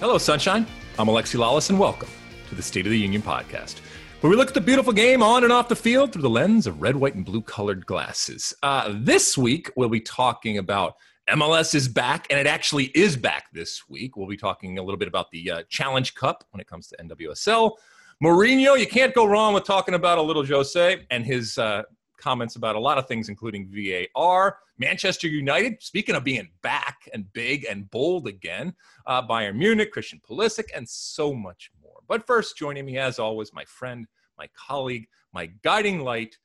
Hello, Sunshine. I'm Alexi Lalas, and welcome to the State of the Union podcast, where we look at the beautiful game on and off the field through the lens of red, white, and blue colored glasses. Uh, this week, we'll be talking about MLS is back, and it actually is back this week. We'll be talking a little bit about the uh, Challenge Cup when it comes to NWSL. Mourinho, you can't go wrong with talking about a little Jose and his uh, comments about a lot of things, including VAR. Manchester United, speaking of being back and big and bold again, uh, Bayern Munich, Christian Pulisic, and so much more. But first, joining me as always, my friend, my colleague, my guiding light,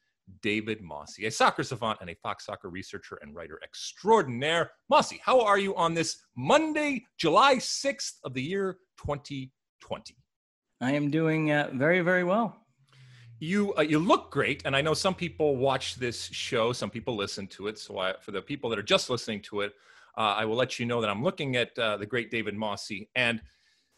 David Mosse, a soccer savant and a Fox soccer researcher and writer extraordinaire. Mosse, how are you on this Monday, July 6th of the year 2020? I am doing uh, very, very well you uh, you look great and i know some people watch this show some people listen to it so I, for the people that are just listening to it uh, i will let you know that i'm looking at uh, the great david mosse and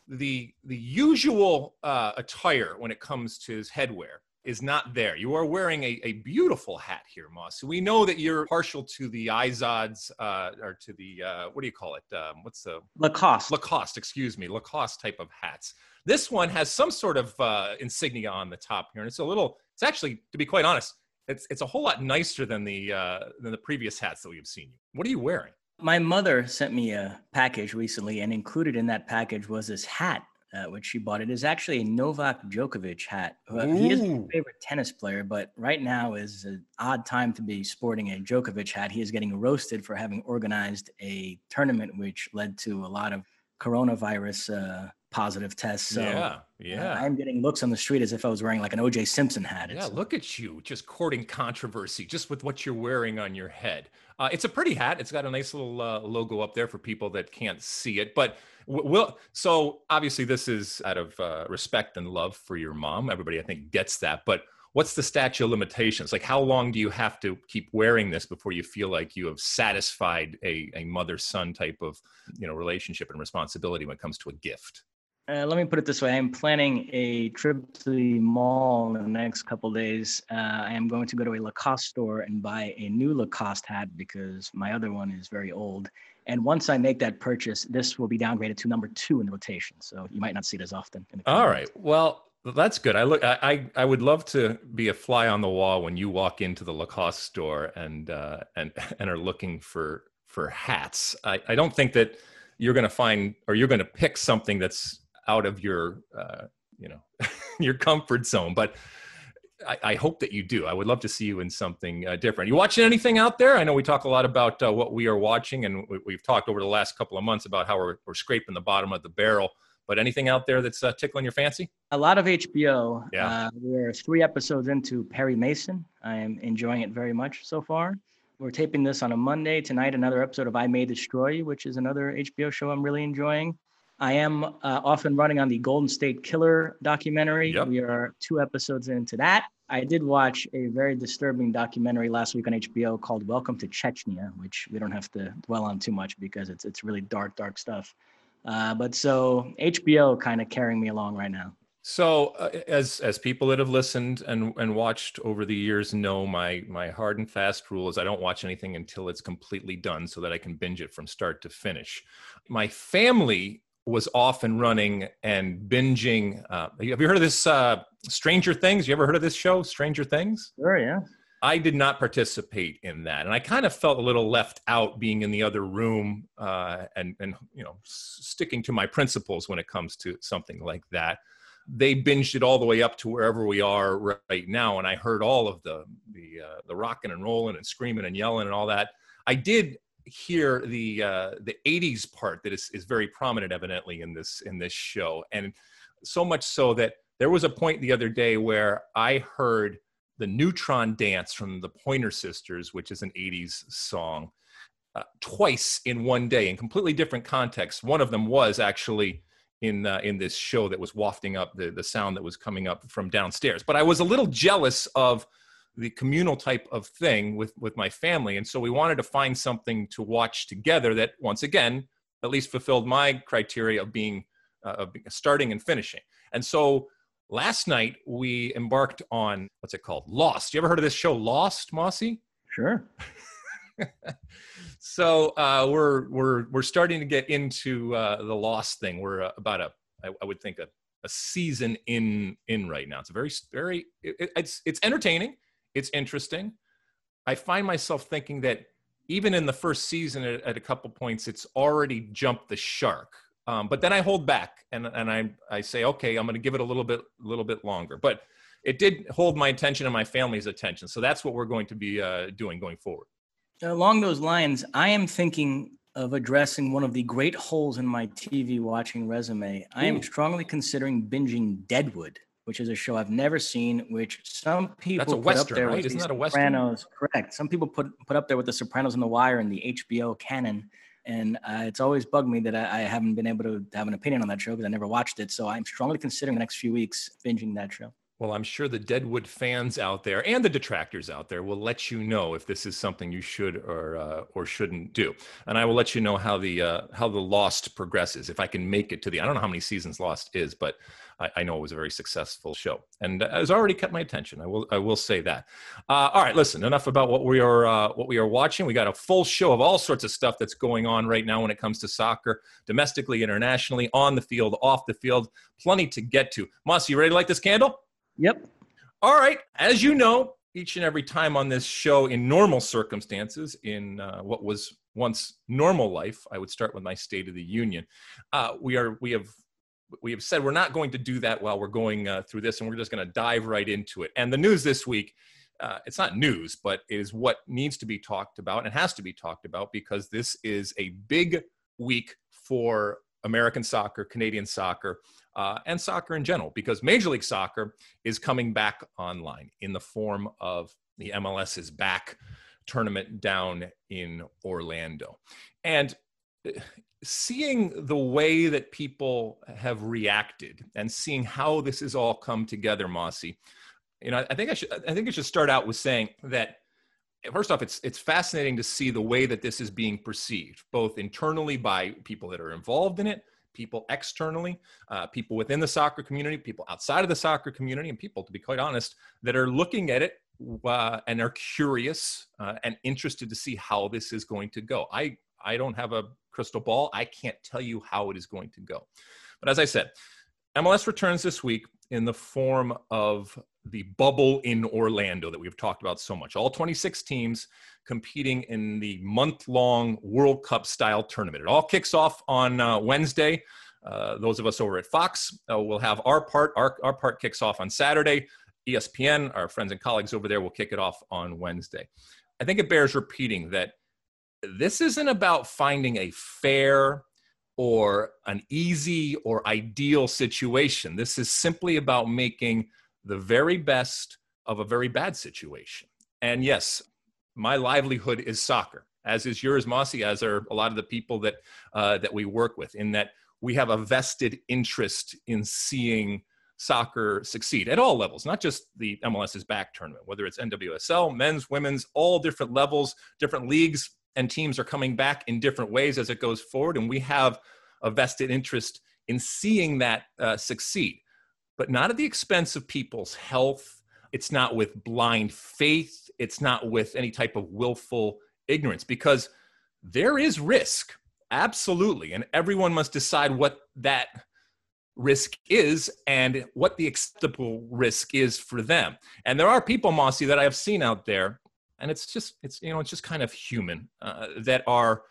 the the usual uh, attire when it comes to his headwear is not there. You are wearing a, a beautiful hat here, Moss. We know that you're partial to the Izod's, uh, or to the, uh, what do you call it? Um, what's the? Lacoste. Lacoste, excuse me, Lacoste type of hats. This one has some sort of uh, insignia on the top here, and it's a little. It's actually, to be quite honest, it's it's a whole lot nicer than the uh, than the previous hats that we've seen. You. What are you wearing? My mother sent me a package recently, and included in that package was this hat, uh, which she bought. It is actually a Novak Djokovic hat. He is my favorite tennis player, but right now is an odd time to be sporting a Djokovic hat. He is getting roasted for having organized a tournament which led to a lot of coronavirus uh, positive tests. So yeah, yeah. Uh, I'm getting looks on the street as if I was wearing like an OJ Simpson hat. It's, yeah, look at you, just courting controversy just with what you're wearing on your head. Uh, it's a pretty hat. It's got a nice little uh, logo up there for people that can't see it. But we'll, so obviously, this is out of uh, respect and love for your mom. Everybody, I think, gets that. But what's the statute of limitations? Like, how long do you have to keep wearing this before you feel like you have satisfied a, a mother son type of you know relationship and responsibility when it comes to a gift? Uh, let me put it this way: I'm planning a trip to the mall in the next couple days. Uh, I am going to go to a Lacoste store and buy a new Lacoste hat because my other one is very old. And once I make that purchase, this will be downgraded to number two in the rotation. So you might not see it as often. All right. Well, that's good. I look. I, I would love to be a fly on the wall when you walk into the Lacoste store and uh, and and are looking for for hats. I, I don't think that you're going to find or you're going to pick something that's out of your uh, you know your comfort zone but I, I, hope that you do. I would love to see you in something uh, different. You watching anything out there? I know we talk a lot about uh, what we are watching and we, have talked over the last couple of months about how we're, we're scraping the bottom of the barrel but anything out there that's uh, tickling your fancy? A lot of hbo yeah. Uh, we're three episodes into perry mason. I am enjoying it very much so far. We're taping this on a monday. Tonight another episode of i may destroy you which is another hbo show i'm really enjoying. I am uh, off and running on the Golden State Killer documentary. Yep. We are two episodes into that. I did watch a very disturbing documentary last week on HBO called Welcome to Chechnya, which we don't have to dwell on too much because it's it's really dark, dark stuff. Uh, but so HBO kind of carrying me along right now. So, uh, as as people that have listened and and watched over the years know, my my hard and fast rule is I don't watch anything until it's completely done, so that I can binge it from start to finish. My family was off and running and binging. Uh, have you heard of this uh, Stranger Things? You ever heard of this show, Stranger Things? Sure, yeah. I did not participate in that, and I kind of felt a little left out being in the other room uh, and and you know sticking to my principles when it comes to something like that. They binged it all the way up to wherever we are right now, and I heard all of the the uh, the rocking and rolling and screaming and yelling and all that. I did hear the uh, the 80s part that is, is very prominent evidently in this in this show and so much so that there was a point the other day where i heard the Neutron Dance from the Pointer Sisters, which is an 80s song, uh, twice in one day in completely different contexts. One of them was actually in uh, in this show that was wafting up the, the sound that was coming up from downstairs. But I was a little jealous of the communal type of thing with with my family, and so we wanted to find something to watch together that once again at least fulfilled my criteria of being uh, of starting and finishing. And so last night we embarked on what's it called? Lost. You ever heard of this show, Lost, Mosse? Sure. so uh, we're we're we're starting to get into uh, the Lost thing. We're uh, about a I, I would think a, a season in in right now. It's a very very it, it's it's entertaining. It's interesting. I find myself thinking that even in the first season at, at a couple points, it's already jumped the shark um, but then I hold back and, and I, I say, okay, I'm going to give it a little bit, a little bit longer. But it did hold my attention and my family's attention. So that's what we're going to be uh, doing going forward. Along those lines, I am thinking of addressing one of the great holes in my TV watching resume. I am strongly considering binging Deadwood, which is a show I've never seen, which some people That's a put Western, up there right? with Isn't the that a Western? Sopranos. Correct. Some people put put up there with the Sopranos and The Wire and the HBO canon and uh, it's always bugged me that I, I, haven't been able to have an opinion on that show because I never watched it. So I'm strongly considering the next few weeks binging that show. Well, I'm sure the Deadwood fans out there and the detractors out there will let you know if this is something you should or uh, or shouldn't do, and I will let you know how the uh, how the Lost progresses if I can make it to the. I don't know how many seasons Lost is, but I, I know it was a very successful show, and has already kept my attention. I will I will say that. Uh, all right, listen. Enough about what we are uh, what we are watching. We got a full show of all sorts of stuff that's going on right now when it comes to soccer, domestically, internationally, on the field, off the field. Plenty to get to. Moss, you ready to light this candle? Yep. All right. As you know, each and every time on this show, in normal circumstances, in uh, what was once normal life, I would start with my State of the Union. Uh, we are we have we have said we're not going to do that while we're going uh, through this, and we're just going to dive right into it. And the news this week. Uh, it's not news, but it is what needs to be talked about and has to be talked about because this is a big week for American soccer, Canadian soccer, uh, and soccer in general, because Major League Soccer is coming back online in the form of the MLS is back tournament down in Orlando. And uh, seeing the way that people have reacted and seeing how this has all come together, Mosse, you know, I think I should I think I should start out with saying that first off, it's it's fascinating to see the way that this is being perceived, both internally by people that are involved in it, people externally, uh, people within the soccer community, people outside of the soccer community, and people, to be quite honest, that are looking at it uh, and are curious uh, and interested to see how this is going to go. I I don't have a crystal ball. I can't tell you how it is going to go. But as I said, MLS returns this week in the form of the bubble in Orlando that we've talked about so much. All 26 teams competing in the month long World Cup style tournament. It all kicks off on uh, Wednesday. Uh, those of us over at Fox uh, will have our part. Our, our part kicks off on Saturday. ESPN, our friends and colleagues over there, will kick it off on Wednesday. I think it bears repeating that this isn't about finding a fair or an easy or ideal situation. This is simply about making the very best of a very bad situation. And yes, my livelihood is soccer, as is yours, Mosse, as are a lot of the people that uh, that we work with. In that we have a vested interest in seeing soccer succeed at all levels, not just the MLS's back tournament, whether it's NWSL, men's, women's, all different levels, different leagues and teams are coming back in different ways as it goes forward, and we have a vested interest in seeing that uh, succeed, but not at the expense of people's health. It's not with blind faith. It's not with any type of willful ignorance because there is risk, absolutely. And everyone must decide what that risk is and what the acceptable risk is for them. And there are people, Mosse, that I have seen out there, and it's just it's you know it's just kind of human uh, that are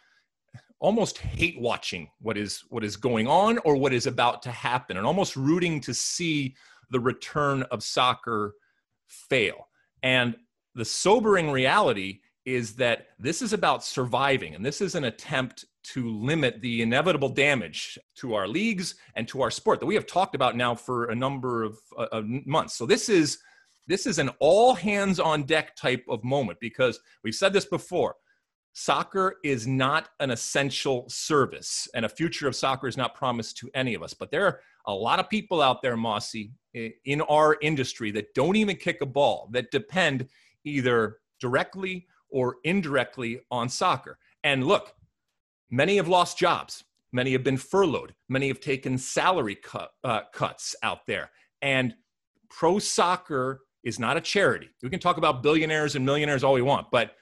almost hate watching what is what is going on or what is about to happen, and almost rooting to see the return of soccer fail. And the sobering reality is that this is about surviving, and this is an attempt to limit the inevitable damage to our leagues and to our sport that we have talked about now for a number of, uh, of months. So this is this is an all hands on deck type of moment because we've said this before. Soccer is not an essential service, and a future of soccer is not promised to any of us. But there are a lot of people out there, Mosse, in our industry that don't even kick a ball, that depend either directly or indirectly on soccer. And look, many have lost jobs, many have been furloughed, many have taken salary cut, uh, cuts out there. And pro soccer is not a charity. We can talk about billionaires and millionaires all we want, but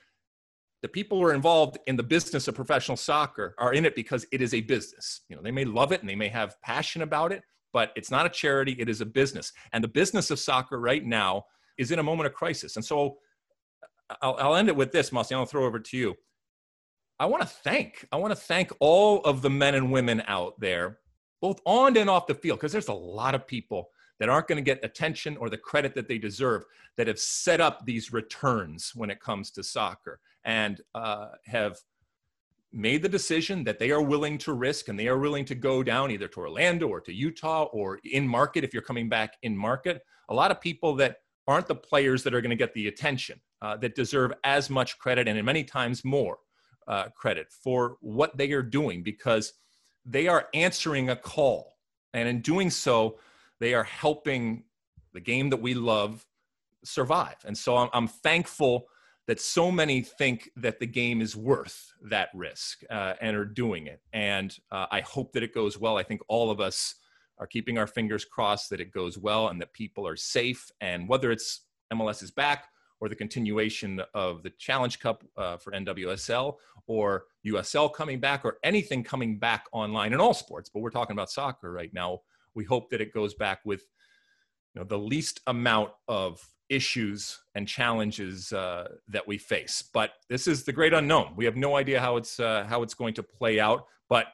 the people who are involved in the business of professional soccer are in it because it is a business. You know, they may love it and they may have passion about it, but it's not a charity, it is a business. And the business of soccer right now is in a moment of crisis. And so uh, I'll, I'll end it with this, Mosse. I'll throw over to you. I want to thank, I want to thank all of the men and women out there, both on and off the field, because there's a lot of people that aren't going to get attention or the credit that they deserve that have set up these returns when it comes to soccer and uh, have made the decision that they are willing to risk and they are willing to go down either to Orlando or to Utah or in market if you're coming back in market. A lot of people that aren't the players that are going to get the attention uh, that deserve as much credit and many times more uh, credit for what they are doing because they are answering a call. And in doing so, they are helping the game that we love survive. And so I'm, I'm thankful that so many think that the game is worth that risk uh, and are doing it. And uh, I hope that it goes well. I think all of us are keeping our fingers crossed that it goes well and that people are safe. And whether it's MLS is back or the continuation of the Challenge Cup uh, for NWSL or USL coming back or anything coming back online in all sports, but we're talking about soccer right now. We hope that it goes back with you know, the least amount of issues and challenges uh, that we face. But this is the great unknown. We have no idea how it's uh, how it's going to play out. But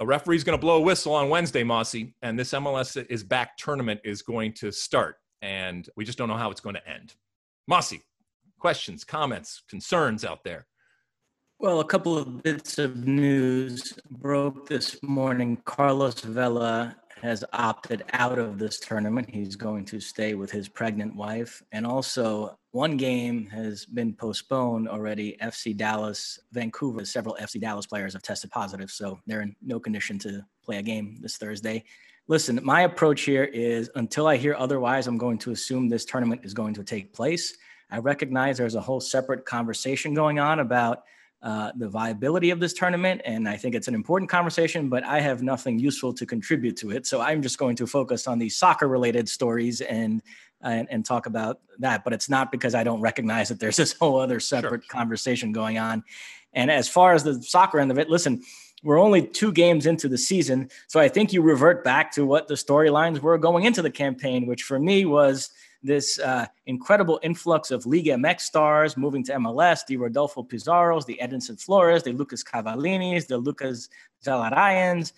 a referee's going to blow a whistle on Wednesday, Mosse, and this MLS is back tournament is going to start, and we just don't know how it's going to end. Mosse, questions, comments, concerns out there? Well, a couple of bits of news broke this morning. Carlos Vela has opted out of this tournament. He's going to stay with his pregnant wife. And also, one game has been postponed already. FC Dallas, Vancouver, several FC Dallas players have tested positive, so they're in no condition to play a game this Thursday. Listen, my approach here is until I hear otherwise, I'm going to assume this tournament is going to take place. I recognize there's a whole separate conversation going on about uh, the viability of this tournament. And I think it's an important conversation, but I have nothing useful to contribute to it. So I'm just going to focus on the soccer related stories and, and, and talk about that. But it's not because I don't recognize that there's this whole other separate sure. conversation going on. And as far as the soccer end of it, listen, we're only two games into the season. So I think you revert back to what the storylines were going into the campaign, which for me was this uh, incredible influx of Liga MX stars moving to MLS, the Rodolfo Pizarros, the Edison Flores, the Lucas Cavallinis, the Lucas Zelarayans,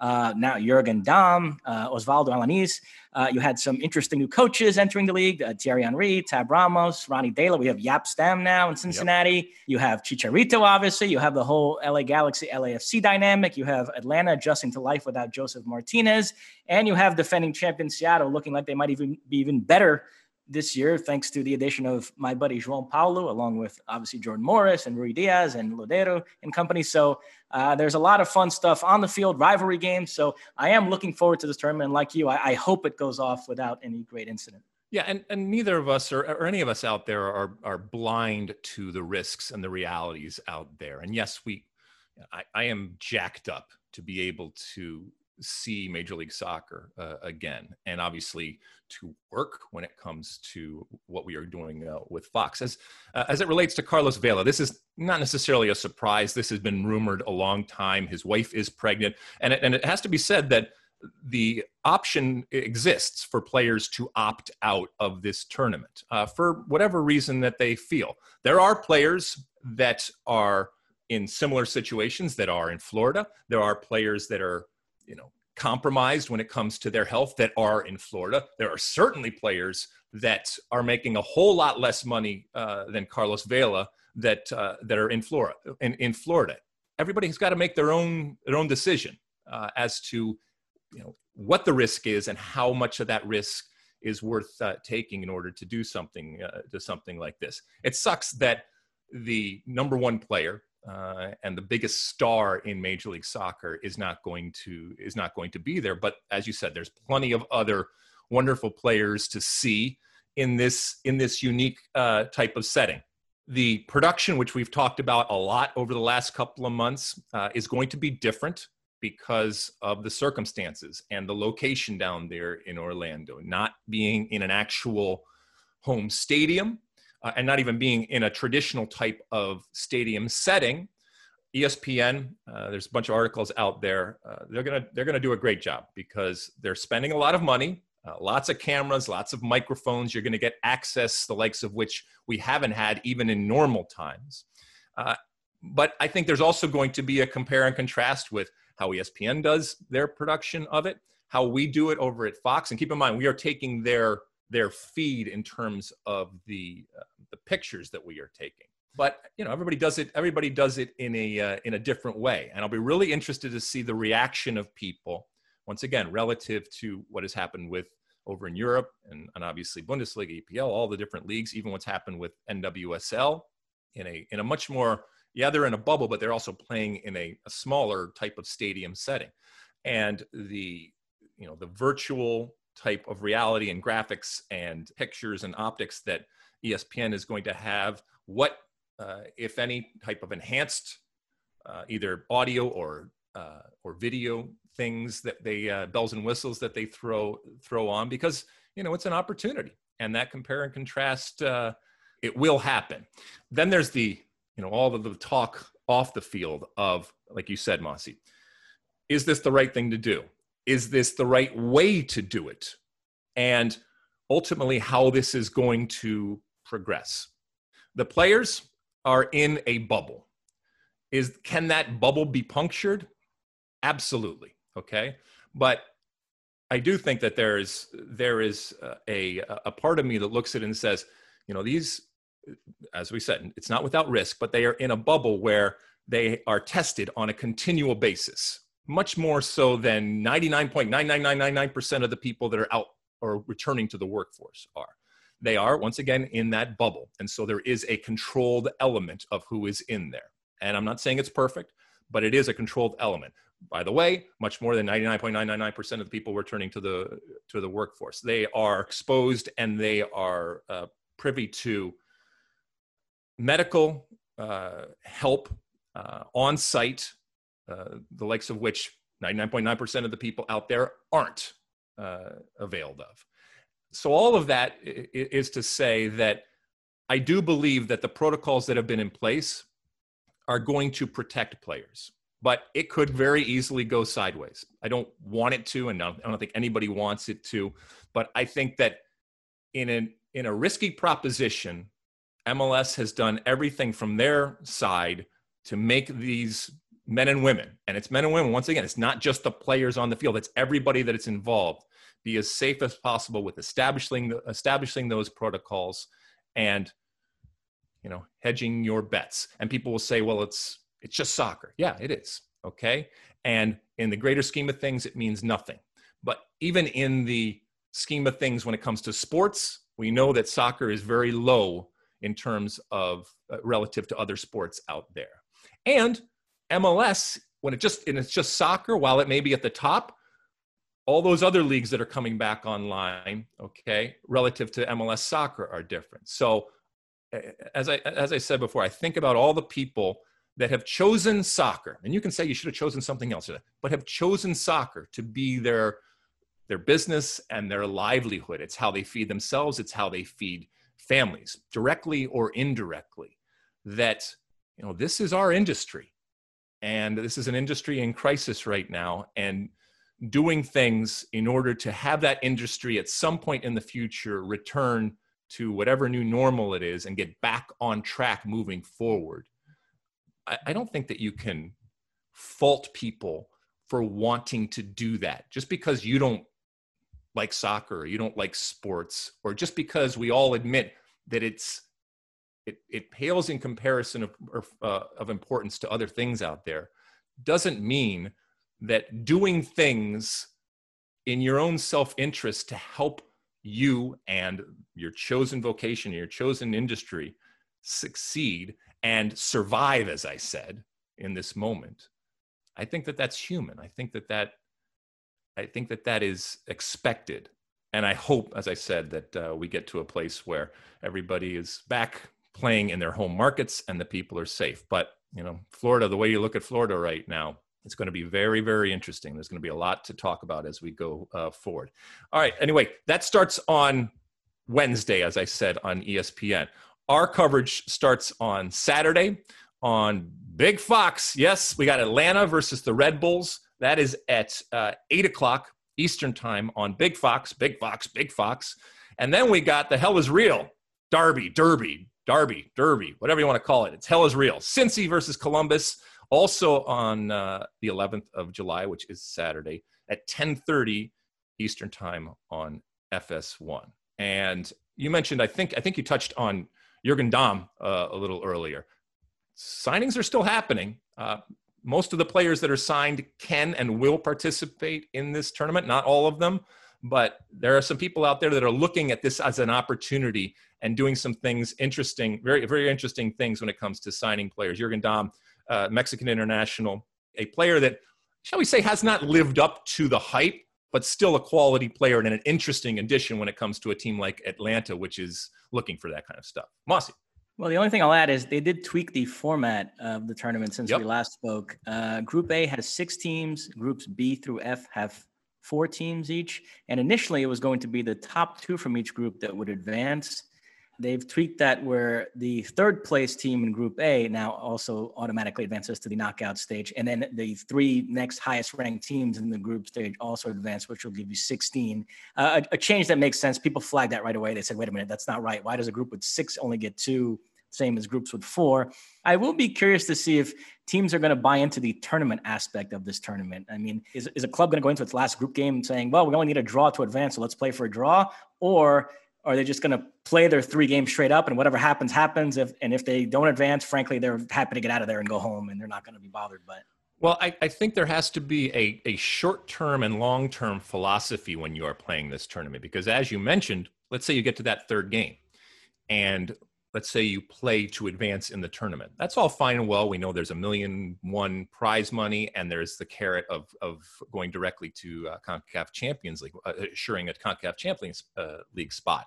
uh, now Jurgen Damm, uh, Osvaldo Alanis. Uh, you had some interesting new coaches entering the league: uh, Thierry Henry, Tab Ramos, Ronnie Deila. We have Jaap Stam now in Cincinnati. Yep. You have Chicharito, obviously. You have the whole LA Galaxy LAFC dynamic. You have Atlanta adjusting to life without Josef Martinez, and you have defending champion Seattle looking like they might even be even better this year, thanks to the addition of my buddy João Paulo, along with obviously Jordan Morris and Ruidiaz and Lodeiro and company. So uh, there's a lot of fun stuff on the field, rivalry games. So I am looking forward to this tournament. And like you, I, I hope it goes off without any great incident. Yeah, and, and neither of us or, or any of us out there are are blind to the risks and the realities out there. And yes, we I, I am jacked up to be able to see Major League Soccer uh, again, and obviously to work when it comes to what we are doing uh, with Fox. As uh, as it relates to Carlos Vela, this is not necessarily a surprise. This has been rumored a long time. His wife is pregnant, and it, and it has to be said that the option exists for players to opt out of this tournament uh, for whatever reason that they feel. There are players that are in similar situations that are in Florida. There are players that are, you know, compromised when it comes to their health that are in Florida. There are certainly players that are making a whole lot less money uh, than Carlos Vela that uh, that are in Florida. In, in Florida, everybody's got to make their own their own decision uh, as to you know what the risk is and how much of that risk is worth uh, taking in order to do something uh, to something like this. It sucks that the number one player uh, and the biggest star in Major League Soccer is not going to is not going to be there. But as you said, there's plenty of other wonderful players to see in this in this unique uh, type of setting. The production, which we've talked about a lot over the last couple of months, uh, is going to be different because of the circumstances and the location down there in Orlando, not being in an actual home stadium uh, and not even being in a traditional type of stadium setting. ESPN, uh, there's a bunch of articles out there. Uh, they're gonna they're gonna do a great job because they're spending a lot of money, uh, lots of cameras, lots of microphones. You're gonna get access the likes of which we haven't had even in normal times. Uh, but I think there's also going to be a compare and contrast with how ESPN does their production of it, how we do it over at Fox. And keep in mind, we are taking their their feed in terms of the uh, the pictures that we are taking. But you know, everybody does it. Everybody does it in a uh, in a different way, and I'll be really interested to see the reaction of people once again relative to what has happened with over in Europe and, and obviously Bundesliga, EPL, all the different leagues, even what's happened with NWSL in a in a much more yeah, they're in a bubble, but they're also playing in a, a smaller type of stadium setting. And the, you know, the virtual type of reality and graphics and pictures and optics that ESPN is going to have, what, uh, if any, type of enhanced uh, either audio or uh, or video things that they uh, bells and whistles that they throw throw on because you know it's an opportunity and that compare and contrast uh, it will happen. Then there's the you know all of the talk off the field of like you said mosse is this the right thing to do is this the right way to do it? And ultimately how this is going to progress. The players are in a bubble. Is can that bubble be punctured? Absolutely okay? But i do think that there is there is a a part of me that looks at it and says you know these as we said, it's not without risk, but they are in a bubble where they are tested on a continual basis, much more so than 99.99999% of the people that are out or returning to the workforce are. They are, once again, in that bubble. And so there is a controlled element of who is in there. And I'm not saying it's perfect, but it is a controlled element. By the way, much more than 99.999% of the people returning to the to the workforce. They are exposed and they are uh, privy to medical uh, help uh, on site, uh, the likes of which 99.9% of the people out there aren't uh, availed of. So, all of that is to say that I do believe that the protocols that have been in place are going to protect players, but it could very easily go sideways. I don't want it to, and I don't think anybody wants it to, but I think that in an in a risky proposition MLS has done everything from their side to make these men and women, and it's men and women, once again, it's not just the players on the field, it's everybody that it's involved, be as safe as possible with establishing, establishing those protocols and you know hedging your bets. And people will say well it's it's just soccer. Yeah it is okay? And in the greater scheme of things it means nothing. But even in the scheme of things when it comes to sports we know that soccer is very low in terms of uh, relative to other sports out there. And MLS, when it just and it's just soccer, while it may be at the top, all those other leagues that are coming back online, okay, relative to MLS soccer are different. So as I as I said before, I think about all the people that have chosen soccer, and you can say you should have chosen something else, but have chosen soccer to be their their business and their livelihood. It's how they feed themselves. It's how they feed families, directly or indirectly, that you know this is our industry, and this is an industry in crisis right now, and doing things in order to have that industry at some point in the future return to whatever new normal it is and get back on track moving forward. I, I don't think that you can fault people for wanting to do that just because you don't like soccer you don't like sports or just because we all admit that it's it, it pales in comparison of, uh, of importance to other things out there doesn't mean that doing things in your own self-interest to help you and your chosen vocation your chosen industry succeed and survive as i said in this moment i think that that's human. I think that that i think that that is expected. And i hope as i said that uh, we get to a place where everybody is back playing in their home markets and the people are safe. But you know florida the way you look at florida right now it's going to be very very interesting. There's going to be a lot to talk about as we go uh, forward. All right anyway that starts on wednesday as i said on espn our coverage starts on saturday on big fox. Yes we got atlanta versus the red bulls. That is at uh, 8 o'clock eastern time on big fox big fox big fox. And then we got the hell is real derby derby derby derby whatever you want to call it it's hell is real cincy versus columbus also on uh, the 11th of July, which is Saturday at 10:30 Eastern Time on FS1. And you mentioned, I think, I think you touched on Jurgen Damm uh, a little earlier. Signings are still happening. Uh, most of the players that are signed can and will participate in this tournament. Not all of them, but there are some people out there that are looking at this as an opportunity and doing some things interesting, very very interesting things when it comes to signing players. Jurgen Damm uh, Mexican international, a player that, shall we say, has not lived up to the hype, but still a quality player and an interesting addition when it comes to a team like Atlanta, which is looking for that kind of stuff. Mosse. Well, the only thing I'll add is they did tweak the format of the tournament since yep. we last spoke. Uh, Group A has six teams. Groups B through F have four teams each. And initially, it was going to be the top two from each group that would advance they've tweaked that where the third place team in Group A now also automatically advances to the knockout stage, and then the three next highest ranked teams in the group stage also advance, which will give you 16. Uh, a, a, change that makes sense. People flagged that right away. They said, "Wait a minute, that's not right. Why does a group with six only get two? Same as groups with four. I will be curious to see if teams are going to buy into the tournament aspect of this tournament. I mean, is, is a club going to go into its last group game saying, well, we only need a draw to advance, so let's play for a draw? Or are they just going to play their three games straight up and whatever happens happens. If and if they don't advance frankly they're happy to get out of there and go home and they're not going to be bothered but. Well I, I think there has to be a, a short-term and long-term philosophy when you are playing this tournament because as you mentioned let's say you get to that third game and let's say you play to advance in the tournament. That's all fine and well. We know there's a million one prize money, and there's the carrot of of going directly to uh, Concacaf Champions League, uh, assuring a Concacaf Champions uh, League spot.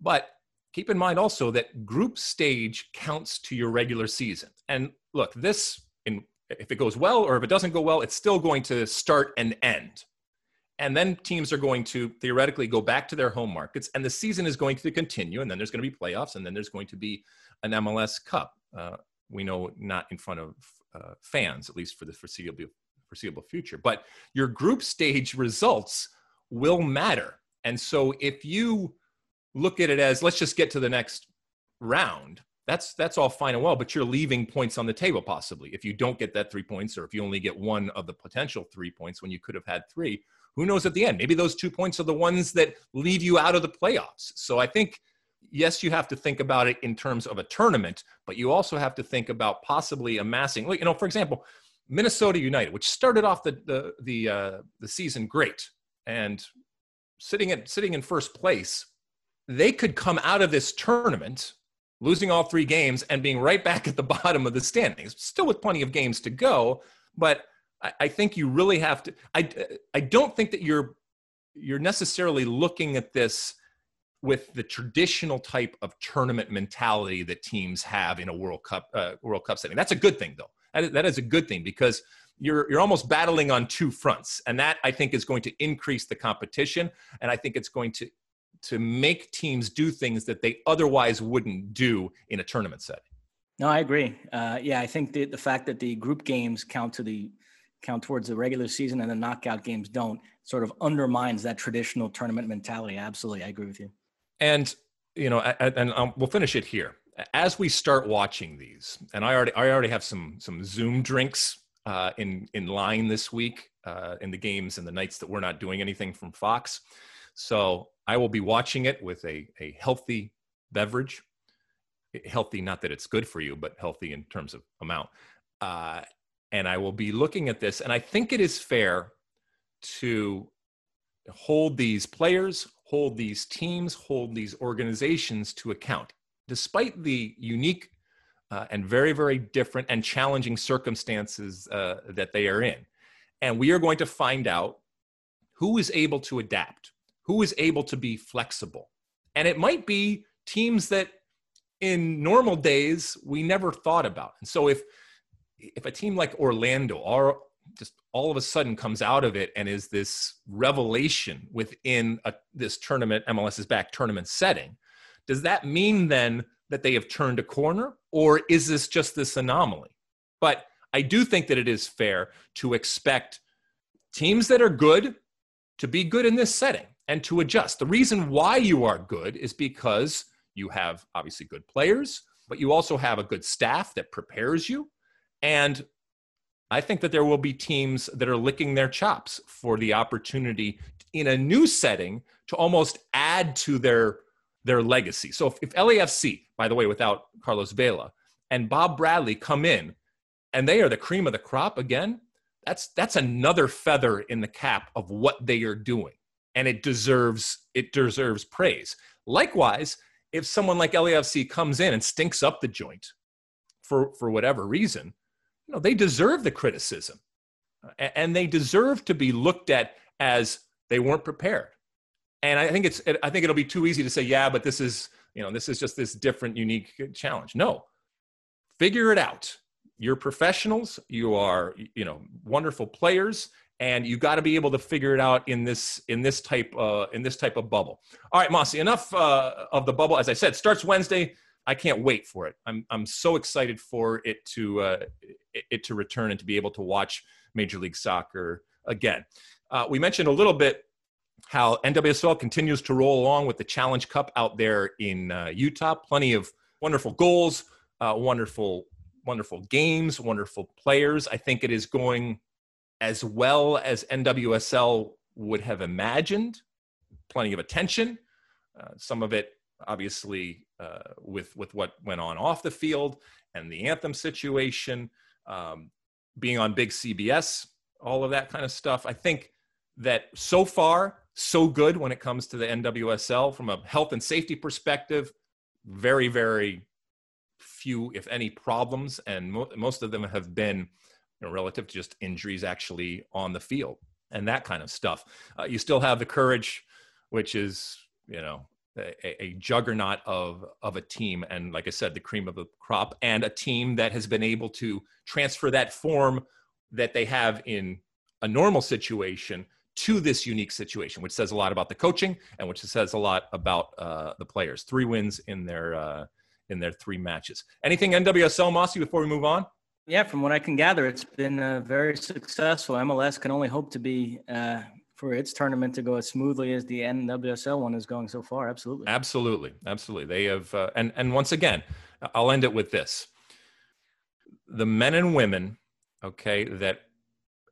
But keep in mind also that group stage counts to your regular season. And look, this in if it goes well or if it doesn't go well, it's still going to start and end and then teams are going to theoretically go back to their home markets and the season is going to continue and then there's going to be playoffs and then there's going to be an mls cup. Uh, we know not in front of uh, fans at least for the foreseeable foreseeable future but your group stage results will matter. And so if you look at it as let's just get to the next round that's that's all fine and well but you're leaving points on the table possibly if you don't get that three points or if you only get one of the potential three points when you could have had three who knows at the end? Maybe those two points are the ones that leave you out of the playoffs. So I think, yes, you have to think about it in terms of a tournament, but you also have to think about possibly amassing, you know, for example, Minnesota United, which started off the the the, uh, the season great and sitting at sitting in first place, they could come out of this tournament losing all three games and being right back at the bottom of the standings, still with plenty of games to go. But I, I think you really have to. I I don't think that you're you're necessarily looking at this with the traditional type of tournament mentality that teams have in a World Cup uh, World Cup setting. That's a good thing, though. That, is a good thing because you're you're almost battling on two fronts, and that I think is going to increase the competition, and I think it's going to to make teams do things that they otherwise wouldn't do in a tournament setting. No, I agree. Uh, yeah, I think the the fact that the group games count to the count towards the regular season and the knockout games don't sort of undermines that traditional tournament mentality. Absolutely, I agree with you. And you know, and um, we'll finish it here. As we start watching these, and I already I already have some some Zoom drinks uh, in in line this week uh, in the games and the nights that we're not doing anything from Fox. So I will be watching it with a a healthy beverage, healthy not that it's good for you, but healthy in terms of amount. Uh, and I will be looking at this, and I think it is fair to hold these players, hold these teams, hold these organizations to account, despite the unique uh, and very, very different and challenging circumstances uh, that they are in. And we are going to find out who is able to adapt, who is able to be flexible. And it might be teams that in normal days we never thought about. And so if if a team like Orlando or just all of a sudden comes out of it and is this revelation within a, this tournament, MLS is back tournament setting, does that mean then that they have turned a corner or is this just this anomaly? But I do think that it is fair to expect teams that are good to be good in this setting and to adjust. The reason why you are good is because you have obviously good players, but you also have a good staff that prepares you. And I think that there will be teams that are licking their chops for the opportunity in a new setting to almost add to their their legacy. So if, if LAFC, by the way, without Carlos Vela and Bob Bradley come in and they are the cream of the crop again, that's that's another feather in the cap of what they are doing. And it deserves it deserves praise. Likewise, if someone like LAFC comes in and stinks up the joint for for whatever reason, you know, they deserve the criticism and they deserve to be looked at as they weren't prepared. And I think it's, I think it'll be too easy to say, yeah, but this is, you know, this is just this different, unique challenge. No, figure it out. You're professionals. You are, you know, wonderful players, and you got to be able to figure it out in this in this type uh, in this type of bubble. All right, Mosse. Enough uh, of the bubble. As I said, starts Wednesday. I can't wait for it. I'm I'm so excited for it to uh, it to return and to be able to watch Major League Soccer again. Uh, we mentioned a little bit how NWSL continues to roll along with the Challenge Cup out there in uh, Utah. Plenty of wonderful goals, uh, wonderful wonderful games, wonderful players. I think it is going as well as NWSL would have imagined. Plenty of attention. Uh, some of it obviously uh, with with what went on off the field and the anthem situation, um, being on big CBS, all of that kind of stuff. I think that so far so good when it comes to the NWSL from a health and safety perspective. Very very few, if any, problems, and mo- most of them have been you know, relative to just injuries actually on the field and that kind of stuff. Uh, you still have the courage, which is you know a, a, juggernaut of of a team and like i said the cream of the crop and a team that has been able to transfer that form that they have in a normal situation to this unique situation which says a lot about the coaching and which says a lot about uh, the players. Three wins in their uh, in their three matches. Anything nwsl mosse before we move on? Yeah from what i can gather it's been uh, very successful. Mls can only hope to be uh, for its tournament to go as smoothly as the NWSL one is going so far. Absolutely. Absolutely. Absolutely. They have, uh, and, and once again, I'll end it with this. The men and women, okay, that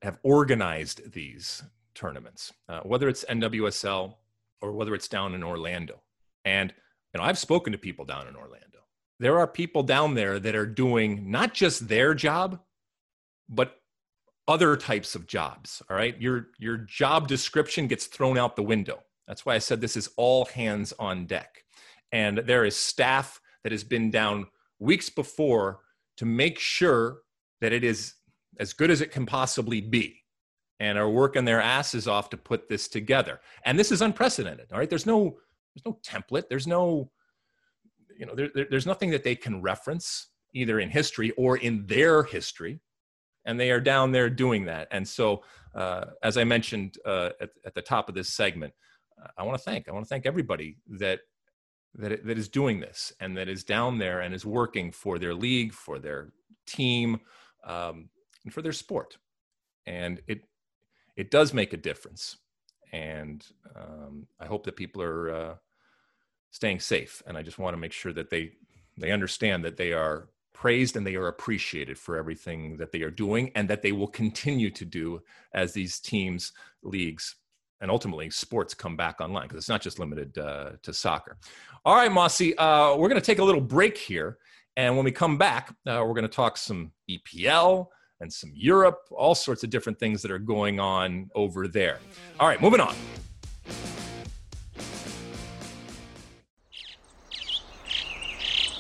have organized these tournaments, uh, whether it's NWSL or whether it's down in Orlando. And, you know, I've spoken to people down in Orlando. There are people down there that are doing not just their job, but other types of jobs all right? Your your job description gets thrown out the window. That's why i said this is all hands on deck. And there is staff that has been down weeks before to make sure that it is as good as it can possibly be and are working their asses off to put this together. And this is unprecedented all right? There's no there's no template. There's no you know there, there, there's nothing that they can reference either in history or in their history and they are down there doing that. And so, uh, as I mentioned uh, at, at, the top of this segment, I want to thank I want to thank everybody that that that is doing this and that is down there and is working for their league, for their team, um, and for their sport. and it it does make a difference. And um, I hope that people are uh, staying safe. And I just want to make sure that they they understand that they are praised and they are appreciated for everything that they are doing and that they will continue to do as these teams, leagues, and ultimately sports come back online because it's not just limited uh, to soccer. All right, Mosse, uh, we're going to take a little break here. And when we come back, uh, we're going to talk some EPL and some Europe, all sorts of different things that are going on over there. All right, moving on.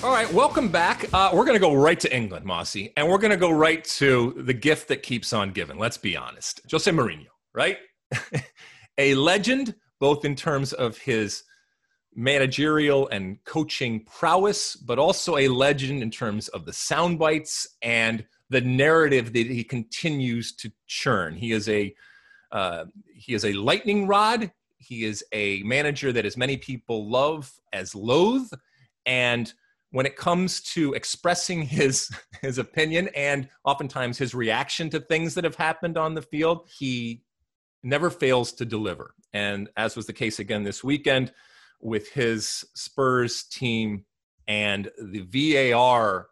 All right, welcome back. Uh, we're going to go right to England, Mossy, and we're going to go right to the gift that keeps on giving. Let's be honest. Jose Mourinho, right? a legend, both in terms of his managerial and coaching prowess, but also a legend in terms of the sound bites and the narrative that he continues to churn. He is a uh, he is a lightning rod. He is a manager that as many people love as loathe, and when it comes to expressing his his opinion and oftentimes his reaction to things that have happened on the field he never fails to deliver. And as was the case again this weekend with his spurs team and the var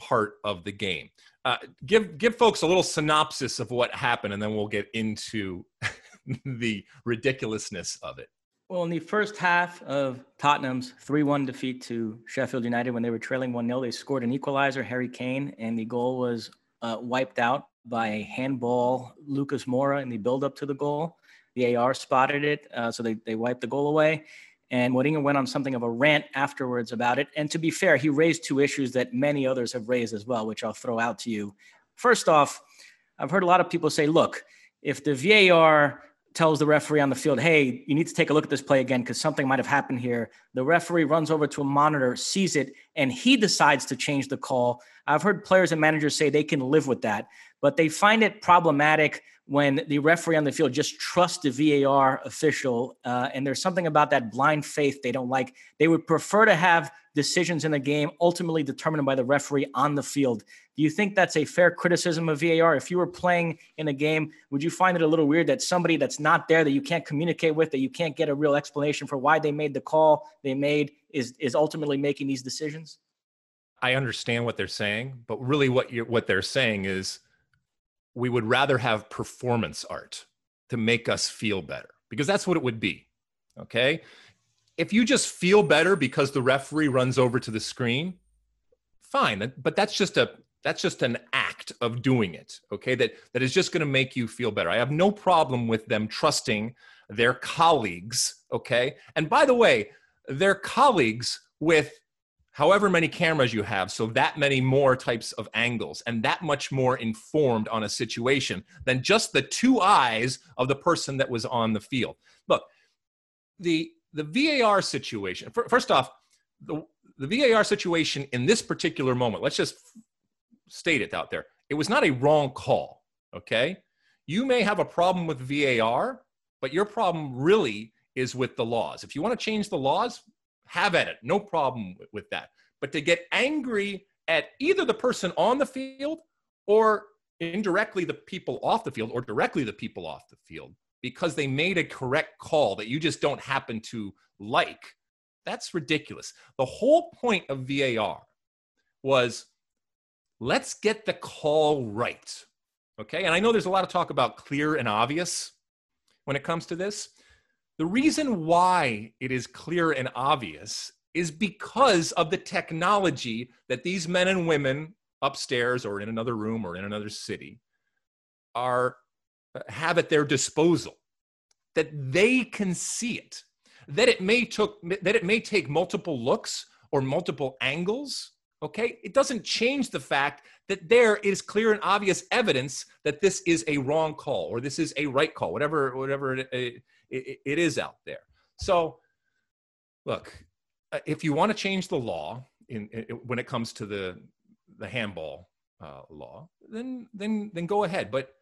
part of the game. Uh, give give folks a little synopsis of what happened and then we'll get into the ridiculousness of it well, in the first half of Tottenham's 3 1 defeat to Sheffield United, when they were trailing 1 0, they scored an equalizer, Harry Kane, and the goal was uh, wiped out by a handball, Lucas Moura, in the build up to the goal. The AR spotted it, uh, so they, they wiped the goal away. And Mourinho went on something of a rant afterwards about it. And to be fair, he raised two issues that many others have raised as well, which I'll throw out to you. First off, I've heard a lot of people say, look, if the VAR tells the referee on the field, hey, you need to take a look at this play again because something might have happened here. The referee runs over to a monitor, sees it, and he decides to change the call. I've heard players and managers say they can live with that, but they find it problematic when the referee on the field just trusts the VAR official. Uh, and there's something about that blind faith they don't like. They would prefer to have decisions in the game ultimately determined by the referee on the field. Do you think that's a fair criticism of VAR? If you were playing in a game, would you find it a little weird that somebody that's not there, that you can't communicate with, that you can't get a real explanation for why they made the call they made, is is ultimately making these decisions? I understand what they're saying, but really, what you're what they're saying is, we would rather have performance art to make us feel better because that's what it would be. Okay, if you just feel better because the referee runs over to the screen, fine. But that's just a that's just an act of doing it. Okay, that that is just going to make you feel better. I have no problem with them trusting their colleagues. Okay, and by the way, their colleagues with however many cameras you have, so that many more types of angles and that much more informed on a situation than just the two eyes of the person that was on the field. Look, the the VAR situation, first off, the, the VAR situation in this particular moment, let's just state it out there. It was not a wrong call, okay? You may have a problem with VAR, but your problem really is with the laws. If you want to change the laws, have at it. No problem with that. But to get angry at either the person on the field or indirectly the people off the field or directly the people off the field because they made a correct call that you just don't happen to like. That's ridiculous. The whole point of VAR was let's get the call right. Okay. And I know there's a lot of talk about clear and obvious when it comes to this. The reason why it is clear and obvious is because of the technology that these men and women upstairs or in another room or in another city are uh, have at their disposal that they can see it that it may took that it may take multiple looks or multiple angles Okay, it doesn't change the fact that there is clear and obvious evidence that this is a wrong call or this is a right call, whatever whatever it, uh, it, it is out there. So, look, uh, if you want to change the law in, in when it comes to the the handball uh, law, then then then go ahead. But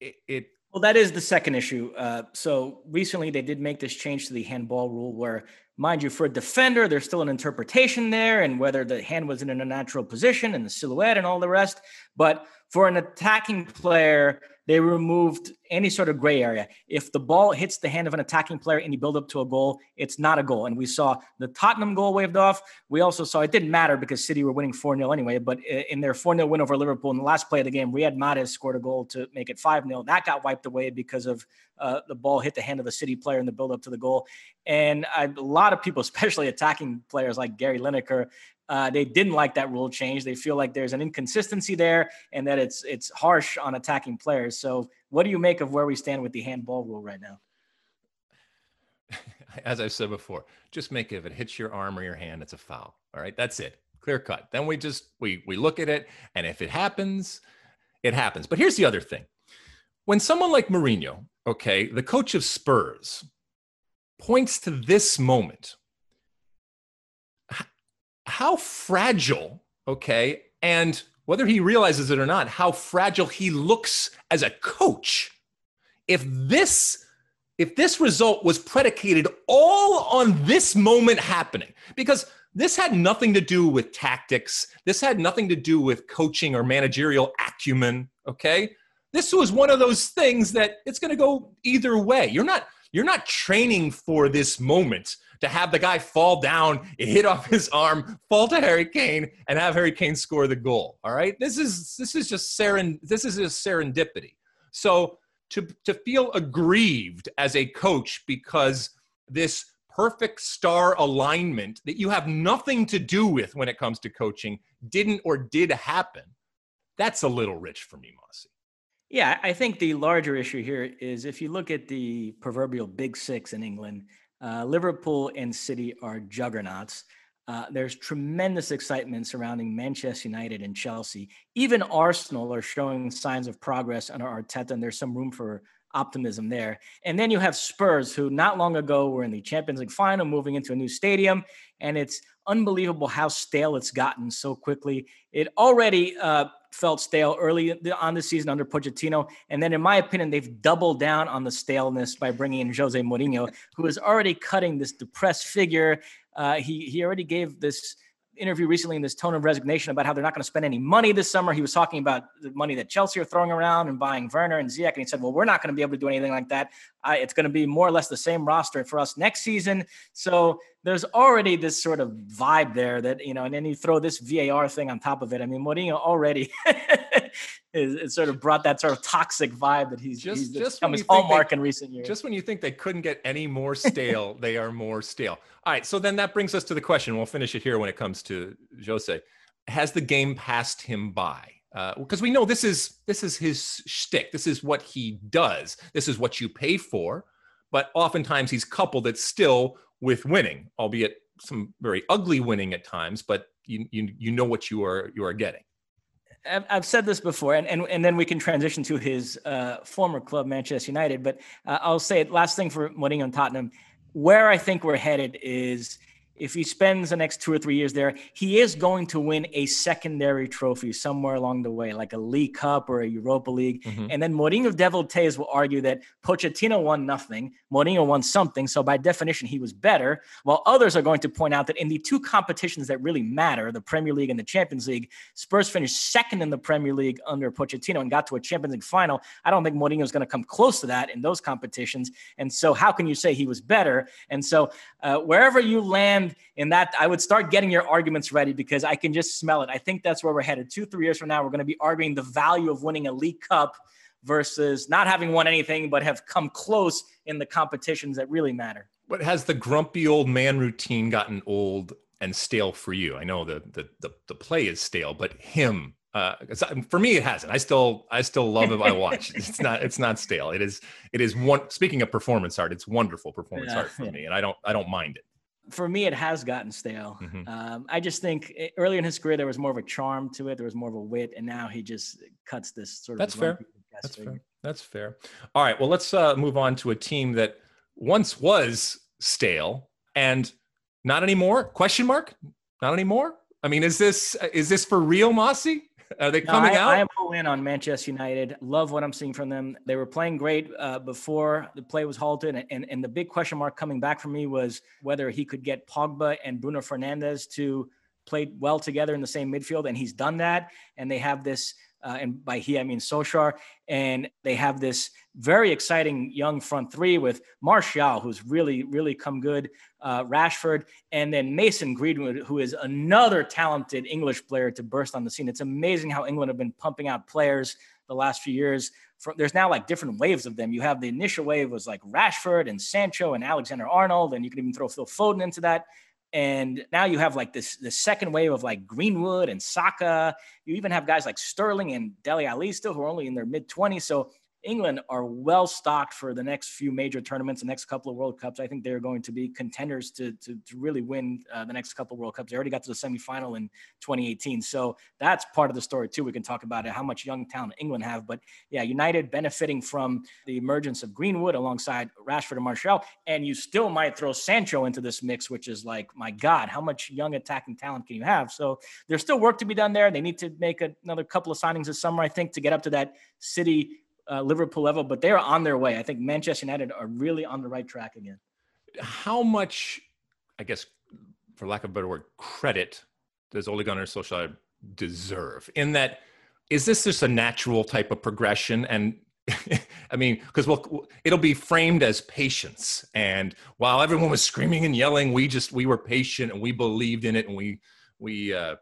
it, it well, that is the second issue. Uh, so recently, they did make this change to the handball rule, where, mind you, for a defender, there's still an interpretation there, and whether the hand was in a natural position and the silhouette and all the rest. But for an attacking player, they removed any sort of gray area. If the ball hits the hand of an attacking player and you build up to a goal, it's not a goal. And we saw the Tottenham goal waved off. We also saw it didn't matter because City were winning 4 0 anyway. But in their 4 0 win over Liverpool in the last play of the game, Riyad Mahrez scored a goal to make it 5 0. That got wiped away because of uh, the ball hit the hand of the City player in the build up to the goal. And I, a lot of people, especially attacking players like Gary Lineker, uh, they didn't like that rule change. They feel like there's an inconsistency there and that it's it's harsh on attacking players. So, what do you make of where we stand with the handball rule right now? As I've said before, just make it if it hits your arm or your hand, it's a foul. All right, that's it, clear cut. Then we just we we look at it, and if it happens, it happens. But here's the other thing: when someone like Mourinho, okay, the coach of Spurs, points to this moment how fragile, okay, and whether he realizes it or not, how fragile he looks as a coach. If this if this result was predicated all on this moment happening, because this had nothing to do with tactics, this had nothing to do with coaching or managerial acumen, okay? This was one of those things that it's going to go either way. You're not you're not training for this moment to have the guy fall down, hit off his arm, fall to Harry Kane, and have Harry Kane score the goal. All right, this is this is just seren this is just serendipity. So to to feel aggrieved as a coach because this perfect star alignment that you have nothing to do with when it comes to coaching didn't or did happen. That's a little rich for me, Mossy. Yeah, I think the larger issue here is if you look at the proverbial big six in England, uh, Liverpool and City are juggernauts. Uh, there's tremendous excitement surrounding Manchester United and Chelsea. Even Arsenal are showing signs of progress under Arteta, and there's some room for optimism there. And then you have Spurs, who not long ago were in the Champions League final, moving into a new stadium, and it's unbelievable how stale it's gotten so quickly. It already uh, felt stale early on the season under Pochettino. And then, in my opinion, they've doubled down on the staleness by bringing in Jose Mourinho, who is already cutting this depressed figure. Uh, he, he already gave this interview recently in this tone of resignation about how they're not going to spend any money this summer. He was talking about the money that Chelsea are throwing around and buying Werner and Ziyech, and he said, "Well, we're not going to be able to do anything like that. It's going to be more or less the same roster for us next season." So there's already this sort of vibe there that you know, and then you throw this VAR thing on top of it. I mean, Mourinho already is, is sort of brought that sort of toxic vibe that he's just, he's just become his hallmark they, in recent years. Just when you think they couldn't get any more stale, they are more stale. All right, so then that brings us to the question. We'll finish it here when it comes to Jose. Has the game passed him by? Because uh, we know this is this is his shtick. This is what he does. This is what you pay for. But oftentimes he's coupled it still with winning, albeit some very ugly winning at times. But you you you know what you are you are getting. I've said this before, and, and, and then we can transition to his uh, former club, Manchester United. But uh, I'll say it last thing for Mourinho and Tottenham. Where I think we're headed is if he spends the next two or three years there, he is going to win a secondary trophy somewhere along the way, like a League Cup or a Europa League. Mm-hmm. And then Mourinho Devotees will argue that Pochettino won nothing, Mourinho won something. So by definition, he was better. While others are going to point out that in the two competitions that really matter, the Premier League and the Champions League, Spurs finished second in the Premier League under Pochettino and got to a Champions League final. I don't think Mourinho is going to come close to that in those competitions. And so how can you say he was better? And so uh, wherever you land in that I would start getting your arguments ready because I can just smell it. I think that's where we're headed. Two, three years from now, we're going to be arguing the value of winning a League Cup versus not having won anything but have come close in the competitions that really matter. But has the grumpy old man routine gotten old and stale for you? I know the the the, the play is stale, but him uh, for me it hasn't. I still I still love it. I watch. it's not it's not stale. It is it is one. Speaking of performance art, it's wonderful performance yeah, art for me, and I don't I don't mind it for me, it has gotten stale. Mm-hmm. Um, I just think it, earlier in his career there was more of a charm to it, there was more of a wit, and now he just cuts this sort of. That's fair. That's figure. fair. That's fair. All right. Well, let's uh, move on to a team that once was stale and not anymore. Question mark? Not anymore. I mean, is this is this for real, Mossy? Are they coming no, I, out? I am all in on Manchester United. Love what I'm seeing from them. They were playing great uh, before the play was halted, and, and and the big question mark coming back for me was whether he could get Pogba and Bruno Fernandes to play well together in the same midfield, and he's done that. And they have this uh, and by he I mean Solskjaer. And they have this very exciting young front three with Martial, who's really, really come good, uh, Rashford, and then Mason Greenwood, who is another talented English player to burst on the scene. It's amazing how England have been pumping out players the last few years. From, there's now like different waves of them. You have the initial wave was like Rashford and Sancho and Alexander Arnold, and you can even throw Phil Foden into that. And now you have like this the second wave of like Greenwood and Saka. You even have guys like Sterling and Dele Alli still who are only in their mid 20s. So England are well stocked for the next few major tournaments, the next couple of World Cups. I think they're going to be contenders to, to, to really win uh, the next couple of World Cups. They already got to the semifinal in 2018. So that's part of the story, too. We can talk about it, how much young talent England have. But yeah, United benefiting from the emergence of Greenwood alongside Rashford and Martial. And you still might throw Sancho into this mix, which is like, my God, how much young attacking talent can you have? So there's still work to be done there. They need to make another couple of signings this summer, I think, to get up to that City uh, Liverpool level, but they're on their way. I think Manchester United are really on the right track again. How much, I guess, for lack of a better word, credit does Ole Gunnar Solskjaer deserve? In that, is this just a natural type of progression? And I mean, because we'll, it'll be framed as patience. And while everyone was screaming and yelling, we just we were patient and we believed in it and we we uh,